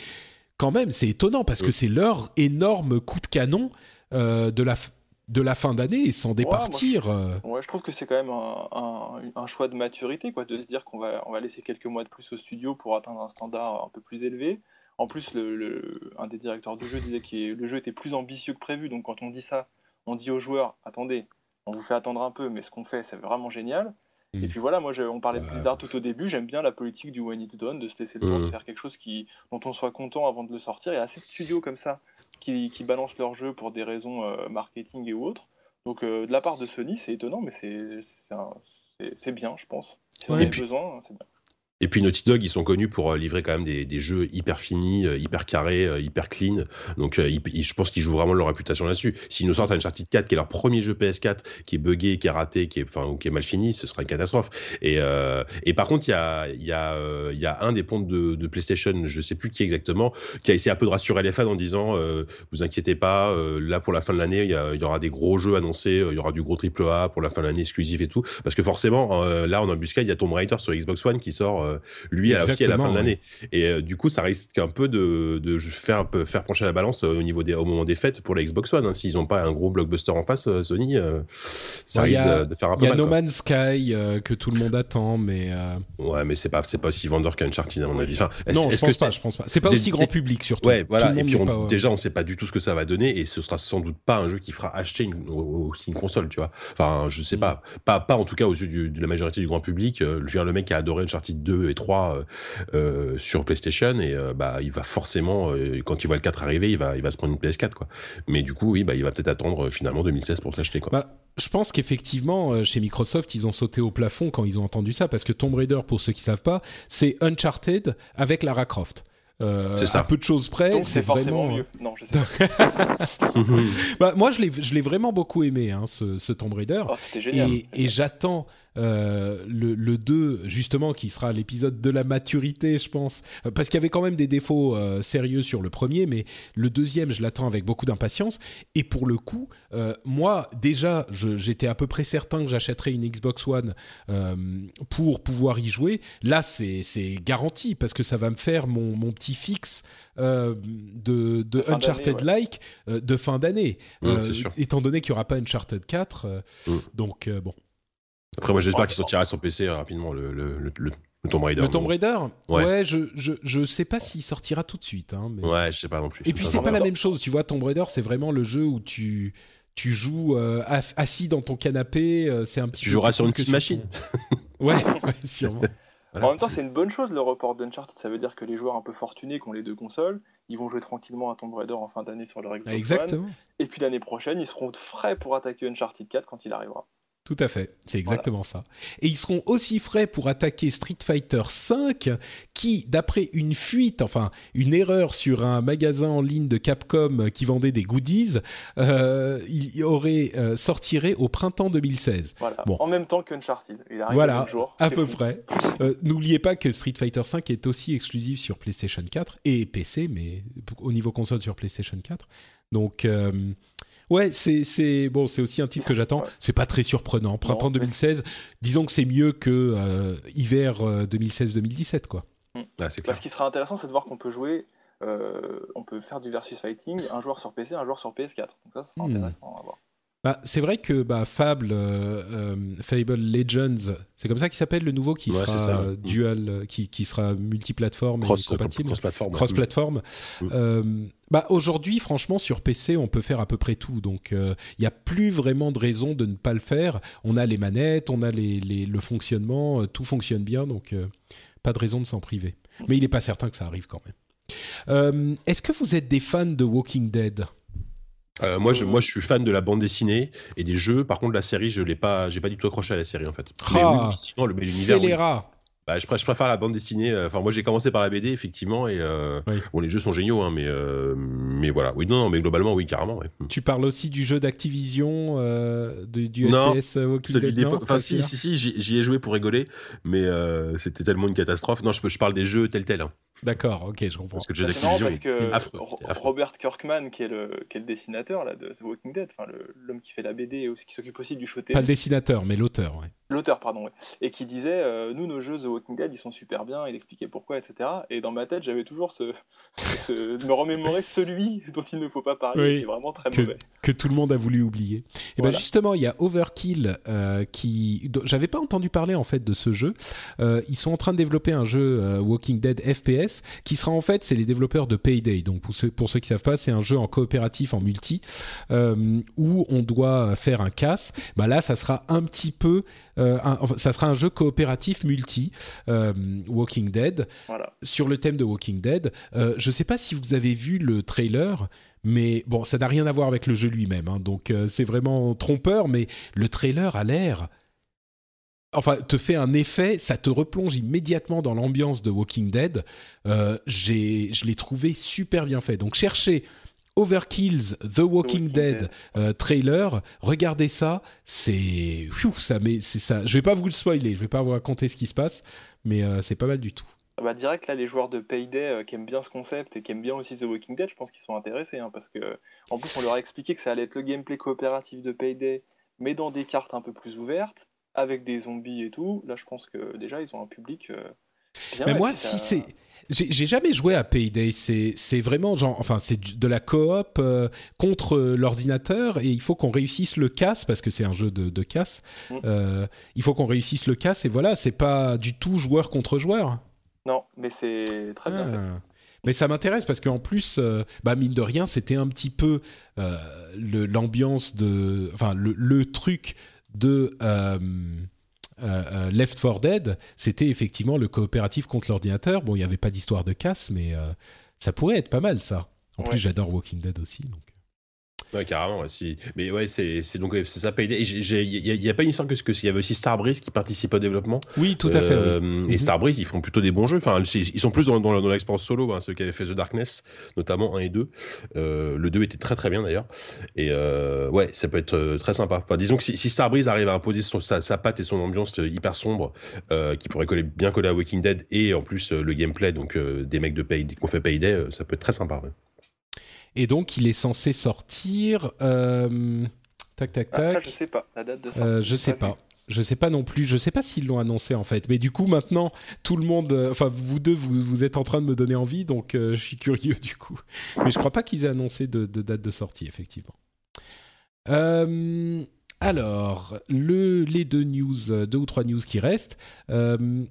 quand même, c'est étonnant parce que c'est leur énorme coup de canon euh, de la de la fin d'année et sans départir. euh. Ouais, je trouve que c'est quand même un, un- un choix de maturité, quoi, de se dire qu'on va, on va laisser quelques mois de plus au studio pour atteindre un standard un peu plus élevé. En plus, le, le- un des directeurs du jeu disait que le jeu était plus ambitieux que prévu, donc quand on dit ça, on dit aux joueurs, attendez, on vous fait attendre un peu, mais ce qu'on fait, c'est vraiment génial. Mm. Et puis voilà, moi, je- on parlait de Ouais. Blizzard tout au début, j'aime bien la politique du when it's done, de se laisser le temps de Mm. faire quelque chose qui, dont on soit content avant de le sortir. Il y a assez de studios comme ça qui, qui balancent leur jeu pour des raisons euh, marketing et autres. Donc euh, de la part de Sony, c'est étonnant, mais c'est bien, je pense. Si on Ouais. a puis- besoin, c'est bien. Et puis Naughty Dog, ils sont connus pour euh, livrer quand même des, jeux hyper finis, euh, hyper carrés, euh, hyper clean. Donc je pense qu'ils jouent vraiment leur réputation là-dessus. S'ils nous sortent Uncharted 4, qui est leur premier jeu PS4, qui est buggé, qui est raté, qui est, enfin, ou qui est mal fini, ce sera une catastrophe. Et, et par contre, il y a, y, a, y a un des pontes de, PlayStation, je sais plus qui exactement, qui a essayé un peu de rassurer les fans en disant vous inquiétez pas, là pour la fin de l'année, il y, aura des gros jeux annoncés, il y aura du gros triple A pour la fin de l'année exclusif et tout. Parce que forcément, là en embuscade, il y a Tomb Raider sur Xbox One qui sort euh, lui à la, aussi à la fin de l'année. Et euh, du coup, ça risque un peu de, de faire faire pencher la balance euh, au niveau des au moment des fêtes pour la Xbox One. hein. S'ils n'ont pas un gros blockbuster en face, Sony, ça Ouais, il risque a- de, faire un Il peu y a mal. No. Man's Sky que tout le monde attend, mais Ouais, mais c'est pas pas aussi vendeur qu'Uncharted à mon avis. Enfin, non, je pense que pas. Je pense pas. C'est pas Des- aussi grand public surtout. Ouais, voilà. Et puis on- pas, déjà, on sait pas du tout ce que ça va donner, et ce sera sans doute pas un jeu qui fera acheter une, aussi une console, tu vois. Enfin, je sais Mm. pas, pas, pas en tout cas aux yeux du- de la majorité du grand public. Euh, Je veux dire, le mec qui a adoré Uncharted 2 et 3 euh, euh, sur PlayStation, et euh, bah, il va forcément, euh, quand il voit le 4 arriver, il va, il va se prendre une PS4, quoi. Mais du coup, oui, bah, il va peut-être attendre euh, finalement 2016 pour l'acheter, quoi. Bah, je pense qu'effectivement, chez Microsoft, ils ont sauté au plafond quand ils ont entendu ça, parce que Tomb Raider, pour ceux qui savent pas, c'est Uncharted avec Lara Croft. Euh, C'est ça. À peu de choses près, Donc c'est vraiment. mieux. Non, je sais pas. Bah, moi, je l'ai, je l'ai vraiment beaucoup aimé, hein, ce, ce Tomb Raider. Oh, C'était génial. Et, et j'attends euh, le, le 2, justement, qui sera l'épisode de la maturité, je pense. Euh, Parce qu'il y avait quand même des défauts euh, sérieux sur le premier, mais le deuxième, je l'attends avec beaucoup d'impatience. Et pour le coup, euh, moi, déjà, j'étais à peu près certain que j'achèterais une Xbox One euh, pour pouvoir y jouer. Là, c'est c'est garanti, parce que ça va me faire mon, mon petit fixe euh, de, Uncharted-like euh, de fin d'année. Ouais, Euh, étant donné qu'il n'y aura pas Uncharted 4. euh, Mm. Donc, euh, bon. Après, moi, j'espère qu'il sortira sur PC rapidement le, le, le, le- le Tomb Raider. Le Tomb Raider? Ouais. Ouais, je, je, je sais pas s'il sortira tout de suite. Hein, mais... Ouais, je sais pas non plus. Et puis, c'est pas la même chose. Tu vois, Tomb Raider, c'est vraiment le jeu où tu, tu joues euh, assis dans ton canapé. euh, c'est un petit Tu peu joueras sur une petite machine. ton- Ouais, ouais, sûrement. Voilà. En même temps, c'est une bonne chose le report d'Uncharted. Ça veut dire que les joueurs un peu fortunés qui ont les deux consoles, ils vont jouer tranquillement à Tomb Raider en fin d'année sur leur Xbox One. Exactement. Et puis l'année prochaine, ils seront frais pour attaquer Uncharted 4 quand il arrivera. Tout à fait, c'est exactement ça. Et ils seront aussi frais pour attaquer Street Fighter V, qui, d'après une fuite, enfin une erreur sur un magasin en ligne de Capcom qui vendait des goodies, euh, il aurait euh, sortirait au printemps 2016. Voilà. Bon. En même temps qu'Uncharted. Il arrive Voilà, jour. à peu fou. près. Euh, N'oubliez pas que Street Fighter V est aussi exclusif sur PlayStation 4 et PC, mais au niveau console sur PlayStation 4. Donc, euh, ouais, c'est c'est bon, c'est aussi un titre que j'attends. C'est pas très surprenant. Printemps Non, mais 2016, disons que c'est mieux que euh, hiver euh, 2016-2017, quoi. Ah, c'est Bah, clair. ce qui sera intéressant, c'est de voir qu'on peut jouer, euh, on peut faire du versus fighting, un joueur sur PC, un joueur sur PS4. Donc ça, c'est Hmm. intéressant à voir. Bah, c'est vrai que bah, Fable, euh, euh, Fable Legends, c'est comme ça qu'il s'appelle le nouveau qui Ouais, sera ça, euh, dual, qui, qui sera multiplateforme et compatible. cross platform. cross platform. Mm. Euh, bah aujourd'hui, franchement, sur PC, on peut faire à peu près tout. Donc, il n'y a plus vraiment de raison de ne pas le faire. On a les manettes, on a les, les- le fonctionnement, tout fonctionne bien, donc pas de raison de s'en priver. Mais il n'est pas certain que ça arrive quand même. Est-ce que vous êtes des fans de Walking Dead? Euh, moi, je, moi, je suis fan de la bande dessinée et des jeux. Par contre, la série, je l'ai pas, j'ai pas du tout accroché à la série en fait. Mais Ah, oui, sinon, le l'univers. oui. Bah, je, pr- je préfère la bande dessinée. euh, Enfin, moi, j'ai commencé par la BD effectivement et euh, Oui. bon, les jeux sont géniaux, hein, mais euh, mais voilà. Oui, non, non, mais globalement, oui, carrément. Ouais. Tu parles aussi du jeu d'Activision, de- du Non, FPS Walking Dead non Enfin, si, si, si, j'y j'y ai joué pour rigoler, mais c'était tellement une catastrophe. Non, je, parle des jeux tels tels. Hein, D'accord, ok, je comprends. parce que d'Activision parce est que affreux. Robert Kirkman, qui est, le, qui est le dessinateur là, de The Walking Dead, l'homme qui fait la BD et aussi- qui s'occupe aussi du show Pas le dessinateur, mais l'auteur, ouais. l'auteur pardon, ouais, et qui disait euh, nous nos jeux The Walking Dead ils sont super bien, il expliquait pourquoi etc. Et dans ma tête j'avais toujours ce, ce- de me remémorer celui dont il ne faut pas parler, Oui. qui est vraiment très Que, mauvais. que tout le monde a voulu oublier. Et ben Voilà. justement, il y a Overkill euh, qui. J'avais pas entendu parler en fait de ce jeu. Euh, ils sont en train de développer un jeu euh, Walking Dead FPS qui sera en fait, c'est les développeurs de Payday. Donc pour ceux, pour ceux qui savent pas, c'est un jeu en coopératif en multi euh, où on doit faire un casse. Bah là, ça sera un petit peu, euh, un- ça sera un jeu coopératif multi euh, Walking Dead Voilà. sur le thème de Walking Dead. Je sais pas si vous avez vu le trailer, mais bon, ça n'a rien à voir avec le jeu lui-même, hein, donc c'est vraiment trompeur. Mais le trailer a l'air enfin, te fait un effet, ça te replonge immédiatement dans l'ambiance de Walking Dead. Euh, je l'ai trouvé super bien fait. Donc, cherchez Overkill's The Walking, Walking Dead, Dead. euh, trailer. Regardez ça, c'est, ça, mais c'est ça. Je vais pas vous le spoiler, je vais pas vous raconter ce qui se passe, mais euh, c'est pas mal du tout. Ah Bah, direct, là, les joueurs de Payday euh, qui aiment bien ce concept et qui aiment bien aussi The Walking Dead, je pense qu'ils sont intéressés. hein, parce que, en plus, on leur a expliqué que ça allait être le gameplay coopératif de Payday, mais dans des cartes un peu plus ouvertes, avec des zombies et tout. Là, je pense que déjà, ils ont un public. euh, bien, Mais moi, si c'est, j'ai jamais joué à Payday. C'est, c'est vraiment genre, enfin, c'est de la coop euh, contre euh, l'ordinateur et il faut qu'on réussisse le casse parce que c'est un jeu de, de casse. Mm. Euh, il faut qu'on réussisse le casse et voilà, c'est pas du tout joueur contre joueur. Non, mais c'est très bien fait. Ah. Mais ça m'intéresse parce qu'en plus, euh, bah mine de rien, c'était un petit peu l'ambiance de, enfin le, le truc de euh, euh, euh, Left 4 Dead, c'était effectivement le coopératif contre l'ordinateur. Bon, il n'y avait pas d'histoire de casse, mais ça pourrait être pas mal ça. En Ouais. plus, j'adore Walking Dead aussi. Donc. Ouais, carrément. ouais, si. Mais ouais, c'est donc c'est ça Payday. Il y, a- pas une histoire que que- il y avait aussi Starbreeze qui participe au développement? Oui, tout à fait. oui. Euh, Et Mhm. Starbreeze, ils font plutôt des bons jeux. Enfin, ils sont plus dans, dans, dans l'expérience solo. Hein, ceux qui avaient fait The Darkness, notamment 1 et 2. Euh, le 2 était très très bien d'ailleurs. Et euh, ouais, ça peut être très sympa. Enfin, disons que si, si Starbreeze arrive à imposer son- sa, sa patte et son ambiance hyper sombre, qui pourrait coller, bien coller à Walking Dead, et en plus le gameplay donc des mecs de Payday, qu'on fait Payday, ça peut être très sympa. ouais. Et donc, il est censé sortir. euh, tac, tac, Ah, ça, tac. je sais pas. La date de sortie. Euh, je sais vu. pas. Je sais pas non plus. Je sais pas s'ils l'ont annoncé en fait. Mais du coup, maintenant, tout le monde, euh, enfin vous deux, vous, vous êtes en train de me donner envie, donc euh, je suis curieux du coup. Mais je crois pas qu'ils aient annoncé de, de date de sortie effectivement. Euh, alors, le, les deux news, euh, deux ou trois news qui restent. Euh,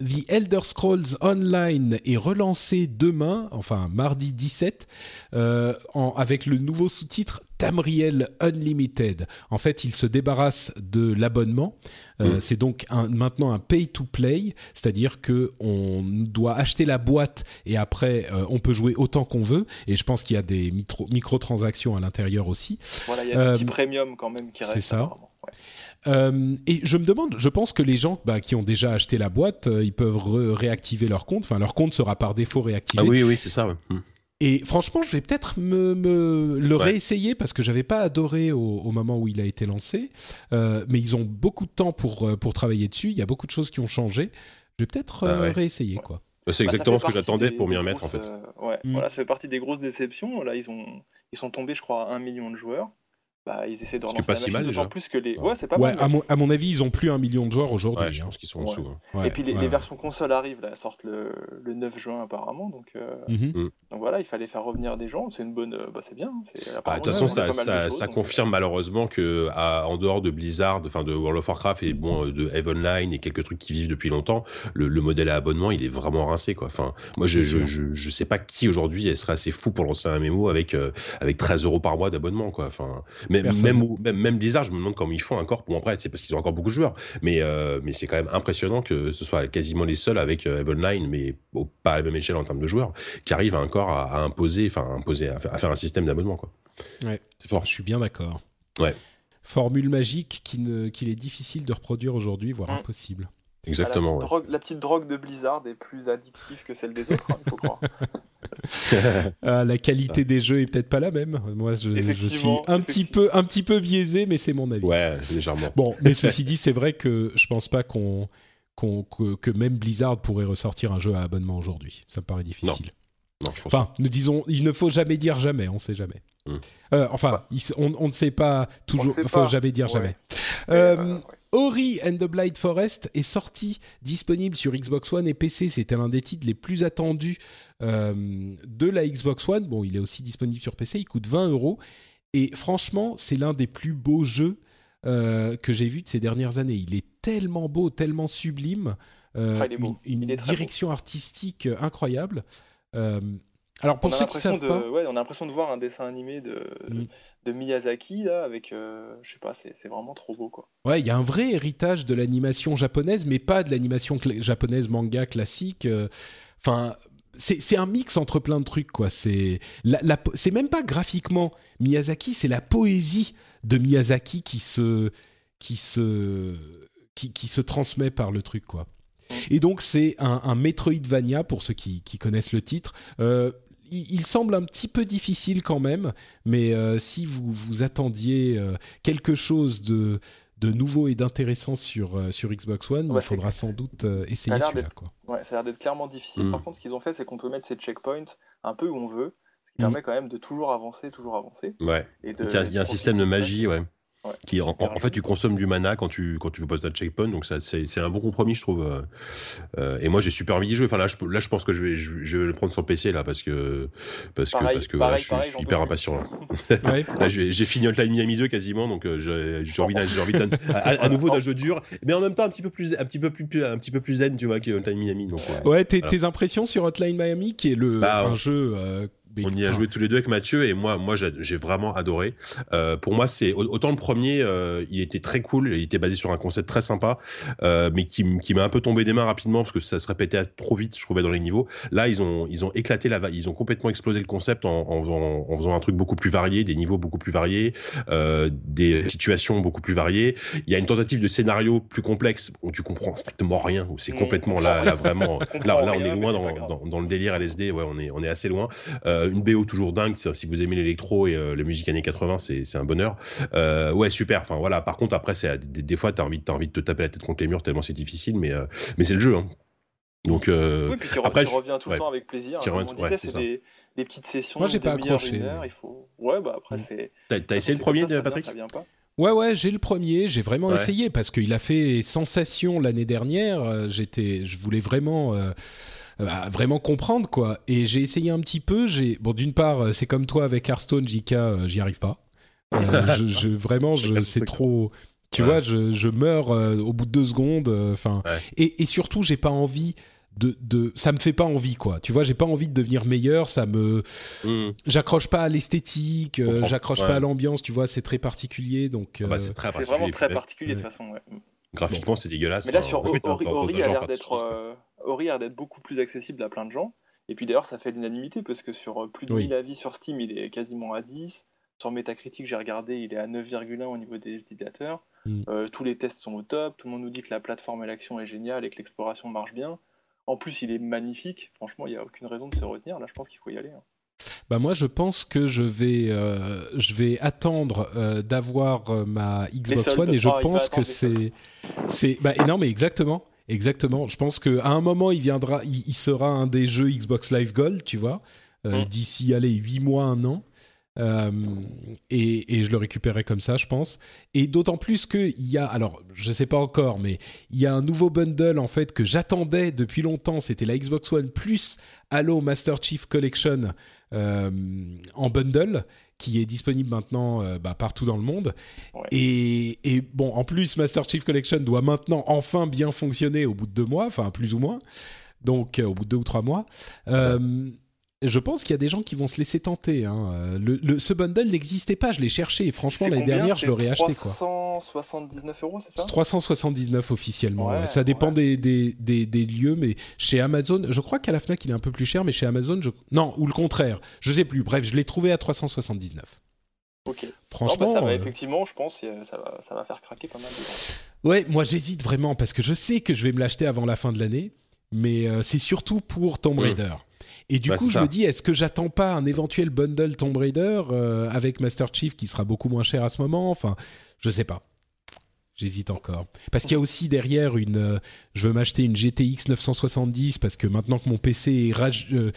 The Elder Scrolls Online est relancé demain, enfin mardi 17, euh, en- avec le nouveau sous-titre Tamriel Unlimited. En fait, il se débarrasse de l'abonnement. Euh, Mm. C'est donc un- maintenant un pay-to-play, c'est-à-dire que on doit acheter la boîte et après euh, on peut jouer autant qu'on veut. Et je pense qu'il y a des mitro- microtransactions à l'intérieur aussi. Voilà, il y a Euh, un petit premium quand même qui c'est reste. ça. apparemment. Ouais. Euh, et je me demande, je pense que les gens bah, qui ont déjà acheté la boîte, euh, ils peuvent réactiver leur compte. Enfin, leur compte sera par défaut réactivé. Ah oui, oui, c'est ça. ouais. Hmm. Et franchement, je vais peut-être me, me le Ouais. réessayer parce que j'avais pas adoré au, au moment où il a été lancé. Euh, mais ils ont beaucoup de temps pour pour travailler dessus. Il y a beaucoup de choses qui ont changé. Je vais peut-être Ah ouais. réessayer quoi. Bah, C'est Bah, exactement ce que j'attendais pour m'y remettre en fait. euh, ouais, Mm. voilà, ça fait partie des grosses déceptions. Là, ils ont, ils sont tombés, je crois, à un million de joueurs. Bah, ils essaient de relancer pas la si machine, mal, déjà. plus que les. Ouais. Ouais, c'est pas ouais, mal. à mon, à mon avis, ils ont plus un million de joueurs aujourd'hui. Ouais, je hein. pense qu'ils sont en dessous. hein. Ouais, Et puis les, ouais, les ouais. versions consoles arrivent, là, elles sortent le, le 9 juin apparemment. Donc, euh, Mhm. Donc voilà, il fallait faire revenir des gens. C'est une bonne. euh, Bah, c'est bien. hein, c'est- Ah, De toute façon, ça, ça, choses, ça donc, confirme malheureusement que à- en dehors de Blizzard, enfin de World of Warcraft et bon euh, de Eve Online et quelques trucs qui vivent depuis longtemps, le, le modèle à abonnement, il est vraiment rincé quoi. Enfin, moi je je, je, je sais pas qui aujourd'hui serait assez fou pour lancer un MMO avec euh, avec 13 euros par mois d'abonnement quoi. Enfin, même même, même même Blizzard, je me demande comment ils font encore. Bon après, c'est parce qu'ils ont encore beaucoup de joueurs, mais euh, mais c'est quand même impressionnant que ce soit quasiment les seuls avec euh, Eve Online, mais pas à la même échelle en termes de joueurs, qui arrivent à encore à, à imposer, enfin à imposer, à faire, à faire un système d'abonnement quoi. Ouais. C'est fort. Je suis bien d'accord. Ouais. Formule magique qui ne- qu'il est difficile de reproduire aujourd'hui, voire Mm. impossible. Ah, Exactement. la, ouais. petite drogue, la petite drogue de Blizzard est plus addictive que celle des autres, hein, il faut croire. Ah, la qualité des jeux est peut-être pas la même. Moi, je, je suis un petit peu, un petit peu biaisé, mais c'est mon avis. ouais, légèrement. Bon, mais ceci dit, c'est vrai que je pense pas qu'on, qu'on- que, que même Blizzard pourrait ressortir un jeu à abonnement aujourd'hui. Ça me paraît difficile. Non, je pense Enfin, nous disons, il ne faut jamais dire jamais, on sait jamais. Hmm. Euh, enfin, il on, on ne sait pas toujours, il faut pas. jamais dire Ouais. jamais. Mais, Euh, euh, ouais. Ori and the Blind Forest est sorti, disponible sur Xbox One et PC. C'était l'un des titres les plus attendus euh, de la Xbox One. Bon, il est aussi disponible sur PC. Il coûte 20 euros. Et franchement, c'est l'un des plus beaux jeux euh, que j'ai vu de ces dernières années. Il est tellement beau, tellement sublime. euh, Ah, il est beau. Une, une Il est très beau. direction artistique euh, incroyable. Euh, alors, On pour a ceux qui l'impression savent de, pas. ouais, on a l'impression de voir un dessin animé de, Mm. de Miyazaki là, avec, euh, je sais pas, c'est vraiment trop beau quoi. Ouais, il y a un vrai héritage de l'animation japonaise, mais pas de l'animation japonaise manga classique. euh, Enfin, c'est c'est un mix entre plein de trucs, quoi. C'est la, la po- c'est même pas graphiquement Miyazaki, c'est la poésie de Miyazaki qui se qui se qui, se transmet par le truc, quoi. Et donc c'est un, un Metroidvania pour ceux qui, qui connaissent le titre. Euh, il, semble un petit peu difficile quand même, mais euh, si vous vous attendiez euh, quelque chose de de nouveau et d'intéressant sur, euh, sur Xbox One, il faudra sans doute essayer celui-là. Ouais, ça a l'air d'être clairement difficile. Par mm. contre, ce qu'ils ont fait, c'est qu'on peut mettre ces checkpoints un peu où on veut, ce qui mm. permet quand même de toujours avancer, toujours avancer. Ouais. Et il y a un système de magie, ouais qui en, fait tu consommes du mana quand tu quand tu poser un checkpoint donc c'est un bon compromis je trouve euh, euh, et moi j'ai super envie d'y jouer. Enfin là je là je pense que je vais je, vais le prendre sur PC là parce que parce que parce que je, suis, hyper impatient là, j'ai fini Hotline Miami 2 quasiment donc euh, j'ai envie à, nouveau d'un jeu dur mais en même temps un petit peu plus un petit peu plus un petit peu plus zen tu vois que Hotline Miami donc ouais. Tes, tes impressions sur Hotline Miami qui est le bah, un jeu on y a joué tous les deux avec Mathieu et moi, moi j'ai vraiment adoré. Euh, pour moi, c'est autant le premier, euh, il était très cool, il était basé sur un concept très sympa, euh, mais qui, qui m'a un peu tombé des mains rapidement parce que ça se répétait trop vite, je trouvais dans les niveaux. Là, ils ont ils ont éclaté la, ils ont complètement explosé le concept en, en, faisant, en faisant un truc beaucoup plus varié, des niveaux beaucoup plus variés, euh, des situations beaucoup plus variées. Il y a une tentative de scénario plus complexe où tu comprends strictement rien, où c'est mmh. complètement là, là vraiment, là, là on est loin dans, dans, dans, le délire LSD, ouais, on est on est assez loin. Euh, une BO toujours dingue. Si vous aimez l'électro et euh, la musique années 80, c'est un bonheur. Euh, ouais, super. Enfin voilà. Par contre, après, c'est des, fois, t'as envie, as envie de te taper la tête contre les murs tellement c'est difficile, mais mais c'est le jeu. Hein. Donc oui, puis tu, après, reviens tout le temps avec plaisir. Tu ouais, c'est des, des, petites sessions. Moi, j'ai pas accroché. il faut... Ouais, bah après, mm. c'est. T'as essayé le premier, Patrick? Ouais, ouais, j'ai le premier. J'ai vraiment essayé parce qu'il a fait sensation l'année dernière. J'étais, je voulais vraiment euh, vraiment comprendre quoi. Et j'ai essayé un petit peu. J'ai bon, d'une part, euh, c'est comme toi avec Hearthstone, JK, euh, j'y arrive pas. je, vraiment, je, c'est trop. Tu vois, je, je meurs au bout de deux secondes. Enfin, et, et, surtout, j'ai pas envie. De, de, ça me fait pas envie quoi tu vois j'ai pas envie de devenir meilleur ça me hmm. j'accroche pas à l'esthétique j'accroche pas à l'ambiance tu vois c'est très particulier donc ah bah, c'est vraiment très particulier de toute façon graphiquement c'est dégueulasse mais là sur Ori, Ori a l'air d'être Ori a d'être beaucoup plus accessible à plein de gens. Et puis d'ailleurs, ça fait l'unanimité parce que sur euh, plus de 1000 avis sur Steam, il est quasiment à 10. Sur Metacritic, j'ai regardé, il est à 9,1 au niveau des utilisateurs. Mm. Euh, tous les tests sont au top. Tout le monde nous dit que la plateforme et l'action est géniale et que l'exploration marche bien. En plus, il est magnifique. Franchement, il n'y a aucune raison de se retenir. Là, je pense qu'il faut y aller. Hein. Bah moi, je pense que je vais, euh, je vais attendre d'avoir ma Xbox One et je pense que c'est, c'est, bah, non mais exactement. Exactement. Je pense qu'à un moment, il viendra, il, sera un des jeux Xbox Live Gold, tu vois, euh, mmh. d'ici, allez, 8 mois, un an. Euh, et, je le récupérerai comme ça, je pense. Et d'autant plus qu'il y a, alors je sais pas encore, mais il y a un nouveau bundle en fait que j'attendais depuis longtemps. C'était la Xbox One plus Halo Master Chief Collection euh, en bundle qui est disponible maintenant euh, bah, partout dans le monde. Et, bon, en plus, Master Chief Collection doit maintenant enfin bien fonctionner au bout de deux mois, enfin plus ou moins, donc euh, au bout de deux ou trois mois. Euh, je pense qu'il y a des gens qui vont se laisser tenter. Hein. Le, ce bundle n'existait pas, je l'ai cherché. Et franchement, l'année dernière, je l'aurais acheté. 379 euros, c'est ça? 379 officiellement. ça dépend des, des, des, lieux, mais chez Amazon, je crois qu'à la Fnac, il est un peu plus cher, mais chez Amazon, je... non, ou le contraire. Je sais plus. Bref, je l'ai trouvé à 379. Ok. Franchement, ça va, euh, effectivement, je pense, ça va, ça va faire craquer pas mal. De ouais, moi j'hésite vraiment parce que je sais que je vais me l'acheter avant la fin de l'année, mais euh, c'est surtout pour Tomb Raider. Et du bah, coup, je me dis, est-ce que j'attends pas un éventuel bundle Tomb Raider euh, avec Master Chief qui sera beaucoup moins cher à ce moment? Enfin, je sais pas. J'hésite encore. Parce qu'il y a aussi derrière une. Euh, je veux m'acheter une GTX 970 parce que maintenant que mon PC est euh,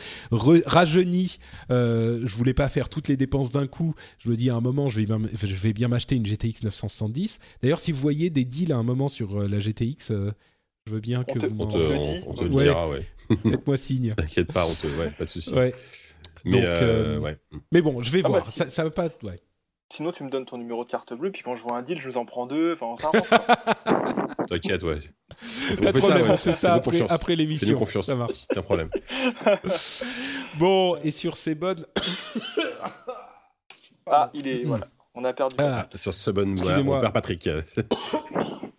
rajeuni, je voulais pas faire toutes les dépenses d'un coup. Je me dis à un moment, je vais, je vais bien m'acheter une GTX 970. D'ailleurs, si vous voyez des deals à un moment sur la GTX, je veux bien que vous on te, on, te le dira, ouais. Faites-moi signe. T'inquiète pas, on te... ouais, pas de souci. Ouais. Mais, Donc, euh, ouais. mais bon, je vais ah voir. Bah, ça, ça va pas. Ouais. Sinon, tu me donnes ton numéro de carte bleue, puis quand je vois un deal, je vous en prends deux. Enfin, ça T'inquiète, ouais. Pas de problème, on fait ça après, après l'émission. confiance. Ça marche. Aucun problème. bon, et sur ces bonnes. ah, il est. Voilà. On a perdu. Ah, sur ce bon. Excusez-moi. on perd Patrick.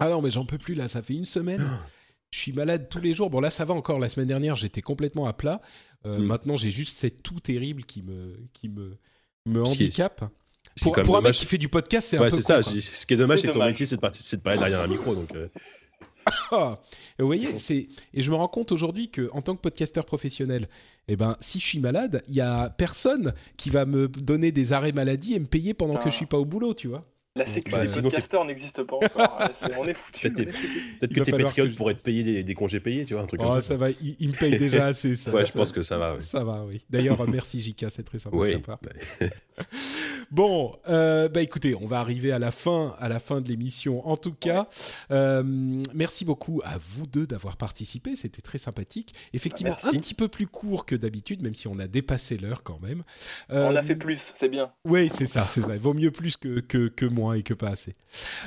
Ah non, mais j'en peux plus là, ça fait une semaine. Ah. Je suis malade tous les jours. Bon, là, ça va encore. La semaine dernière, j'étais complètement à plat. Euh, mm. Maintenant, j'ai juste cette toux terrible qui me, qui me, me handicape. pour, pour un mec qui fait du podcast, c'est un ouais, peu. c'est ça. Ce qui est dommage, c'est que ton métier, c'est de, de, parler derrière un micro. Donc, euh. ah, vous voyez, c'est et je me rends compte aujourd'hui que en tant que podcasteur professionnel, eh ben, si je suis malade, il y a personne qui va me donner des arrêts maladie et me payer pendant que je suis pas au boulot, tu vois. La sécurité bah, des podcasteurs n'existe pas encore. on est foutu. Peut-être que tes patriotes pourraient te payer des, congés payés, tu vois, un truc comme oh, ça. ça va, ils, me payent déjà assez. Ça, ouais, je pense que ça va. Oui. Ça va, oui. D'ailleurs, merci Jika, c'est très sympa oui. de ta part. bon, euh, bah écoutez, on va arriver à la fin, à la fin de l'émission. En tout cas, euh, merci beaucoup à vous deux d'avoir participé. C'était très sympathique. Effectivement, merci. un petit peu plus court que d'habitude, même si on a dépassé l'heure quand même. Euh, on a fait plus, c'est bien. Oui, c'est ça, c'est ça. Il vaut mieux plus que, que, que moins et que pas assez.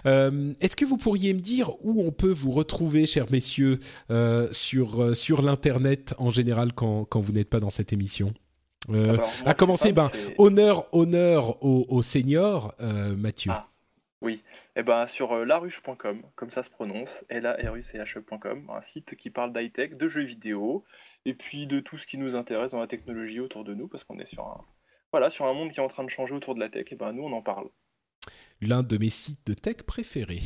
Euh, Est-ce que vous pourriez me dire où on peut vous retrouver, chers messieurs, euh, sur, euh, sur l'internet en général quand, quand vous n'êtes pas dans cette émission? Euh, Alors, moi, à commencer, ben, honneur, honneur aux, aux seniors, euh, Mathieu. Ah. Oui, et ben sur euh, laruche.com, comme ça se prononce, l a r u c h ecom un site qui parle d'high-tech, de jeux vidéo, et puis de tout ce qui nous intéresse dans la technologie autour de nous, parce qu'on est sur un, voilà, sur un monde qui est en train de changer autour de la tech, et ben nous on en parle. L'un de mes sites de tech préférés.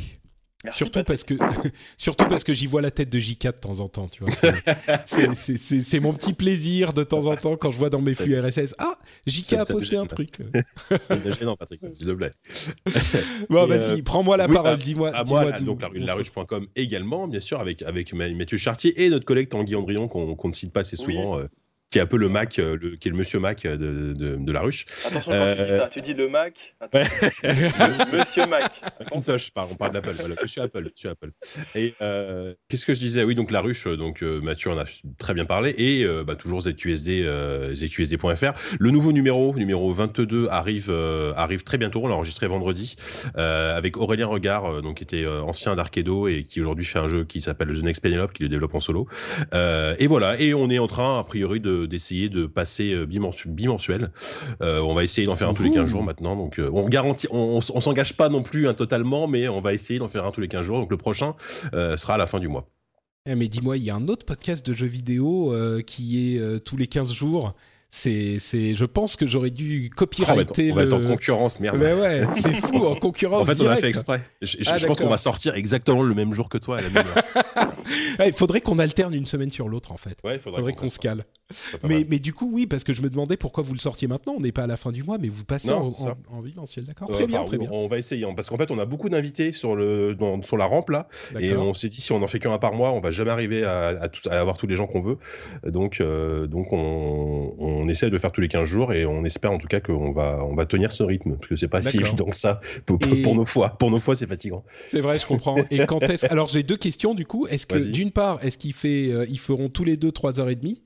Merci, Surtout parce que, surtout parce que j'y vois la tête de JK de temps en temps, tu vois. C'est- c'est- C'est c'est mon petit plaisir de temps en temps quand je vois dans mes flux RSS. Ah, JK a posté un gêne. truc. non, Patrick, s'il te plaît. Bon, vas-y, euh, prends-moi la oui, parole. bah, Dis-moi. à dis-moi moi, là, d'où- donc la, laruche.com également, bien sûr, avec, avec Ma- Mathieu Chartier et notre collègue Tanguy Andrion, qu'on qu'on ne cite pas assez Oui. souvent, euh, qui est un peu le Mac, euh, le, qui est le monsieur Mac euh, de, de, de la ruche. Attention quand tu dis ça, tu dis le Mac, Attends. Monsieur Mac. Macintosh, on parle d'Apple, voilà, monsieur Apple, monsieur Apple. Et euh, qu'est-ce que je disais? Oui, donc la ruche, donc Mathieu en a très bien parlé, et bah, toujours ZQSD, ZQSD.fr. Le nouveau numéro, numéro 22, arrive, arrive très bientôt. On l'a enregistré vendredi avec Aurélien Regard, donc qui était ancien d'Arkedo et qui aujourd'hui fait un jeu qui s'appelle The Next Penelope, qui le développe en solo. Et voilà, et on est en train, a priori, de d'essayer de passer euh, bimensu- bimensuel. Euh, on va essayer d'en faire un tous les 15 jours maintenant. Donc, euh, on garantit, on, on, s- on s'engage pas non plus hein, totalement, mais on va essayer d'en faire un tous les 15 jours. Donc, le prochain euh, sera à la fin du mois. Eh, mais dis-moi, il y a un autre podcast de jeux vidéo euh, qui est euh, tous les 15 jours. C'est, c'est, je pense que j'aurais dû Oh, on va être, copyrighter on va être en concurrence, merde. Mais ouais, c'est fou, en concurrence En fait, on a fait exprès. Je, je- Ah, je pense qu'on va sortir exactement le même jour que toi à la même heure. Il faudrait qu'on alterne une semaine sur l'autre, en fait. Ouais, il faudrait, faudrait qu'on se cale. Mais, du coup, oui, parce que je me demandais pourquoi vous le sortiez maintenant. On n'est pas à la fin du mois, mais vous passez Non, en, en, en d'accord Très bien, enfin, très on- bien. On va essayer, hein, parce qu'en fait, on a beaucoup d'invités sur le dans- sur la rampe là, et on s'est dit si on en fait qu'un par mois, on va jamais arriver à, à, tout- à avoir tous les gens qu'on veut. Donc euh, donc on, on essaie de faire tous les 15 jours et on espère en tout cas qu'on va on va tenir ce rythme parce que c'est pas si évident que ça pour, pour- Et- pour nos fois. Pour nos fois, c'est fatigant. C'est vrai, je comprends. Et quand est-ce Alors, j'ai deux questions du coup. Est-ce que, D'une part, est-ce qu'ils fait, euh, ils feront tous les deux 3h30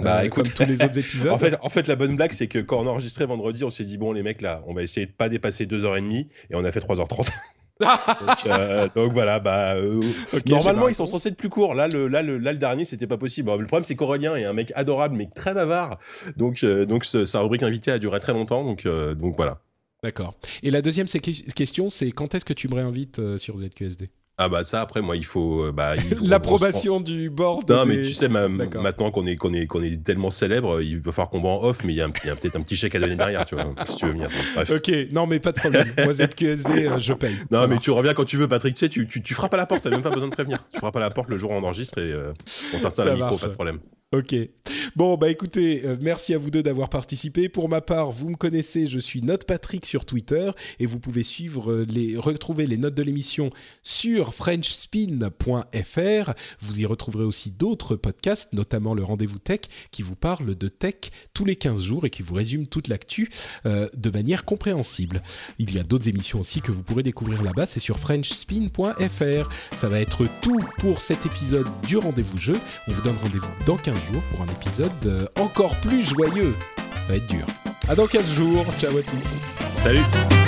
Bah, Euh, écoute. comme tous les autres épisodes. En fait, en fait, la bonne blague, c'est que quand on a enregistré vendredi, on s'est dit bon les mecs là, on va essayer de pas dépasser 2h30 et on a fait 3h30. donc, euh, donc voilà, bah euh, normalement ma ils sont censés être plus courts. Là le là le là le dernier c'était pas possible. Le problème c'est qu'Aurélien est un mec adorable mais très bavard. Donc euh, donc ce- sa rubrique invité a duré très longtemps. Donc donc voilà. D'accord. Et la deuxième question, c'est quand est-ce que tu me réinvites sur ZQSD Ah bah ça après moi il faut euh, bah L'approbation du board. Non, mais tu sais, ma- maintenant qu'on est, qu'on est, qu'on est tellement célèbre, il va falloir qu'on va en off, mais il y a, peut-être un petit chèque à donner derrière, tu vois, si tu veux venir. Bref. Ok, non mais pas de problème. Moi ZQSD, euh, je paye. Non, mais marche. tu reviens quand tu veux, Patrick. Tu sais, tu, tu, tu frappes à la porte, t'as même pas besoin de prévenir. Tu frappes à la porte le jour où on enregistre et euh, on t'installe un micro, marche. pas de problème. Ok. Bon, bah écoutez, euh, merci à vous deux d'avoir participé. Pour ma part, vous me connaissez, je suis Note Patrick sur Twitter et vous pouvez suivre euh, les, retrouver les notes de l'émission sur FrenchSpin.fr. Vous y retrouverez aussi d'autres podcasts, notamment le Rendez-vous Tech, qui vous parle de tech tous les 15 jours et qui vous résume toute l'actu euh, de manière compréhensible. Il y a d'autres émissions aussi que vous pourrez découvrir là-bas, c'est sur FrenchSpin.fr. Ça va être tout pour cet épisode du Rendez-vous Jeu. On vous donne rendez-vous dans 15 pour un épisode euh, encore plus joyeux. Va être dur. À dans 15 jours. Ciao à tous. Salut!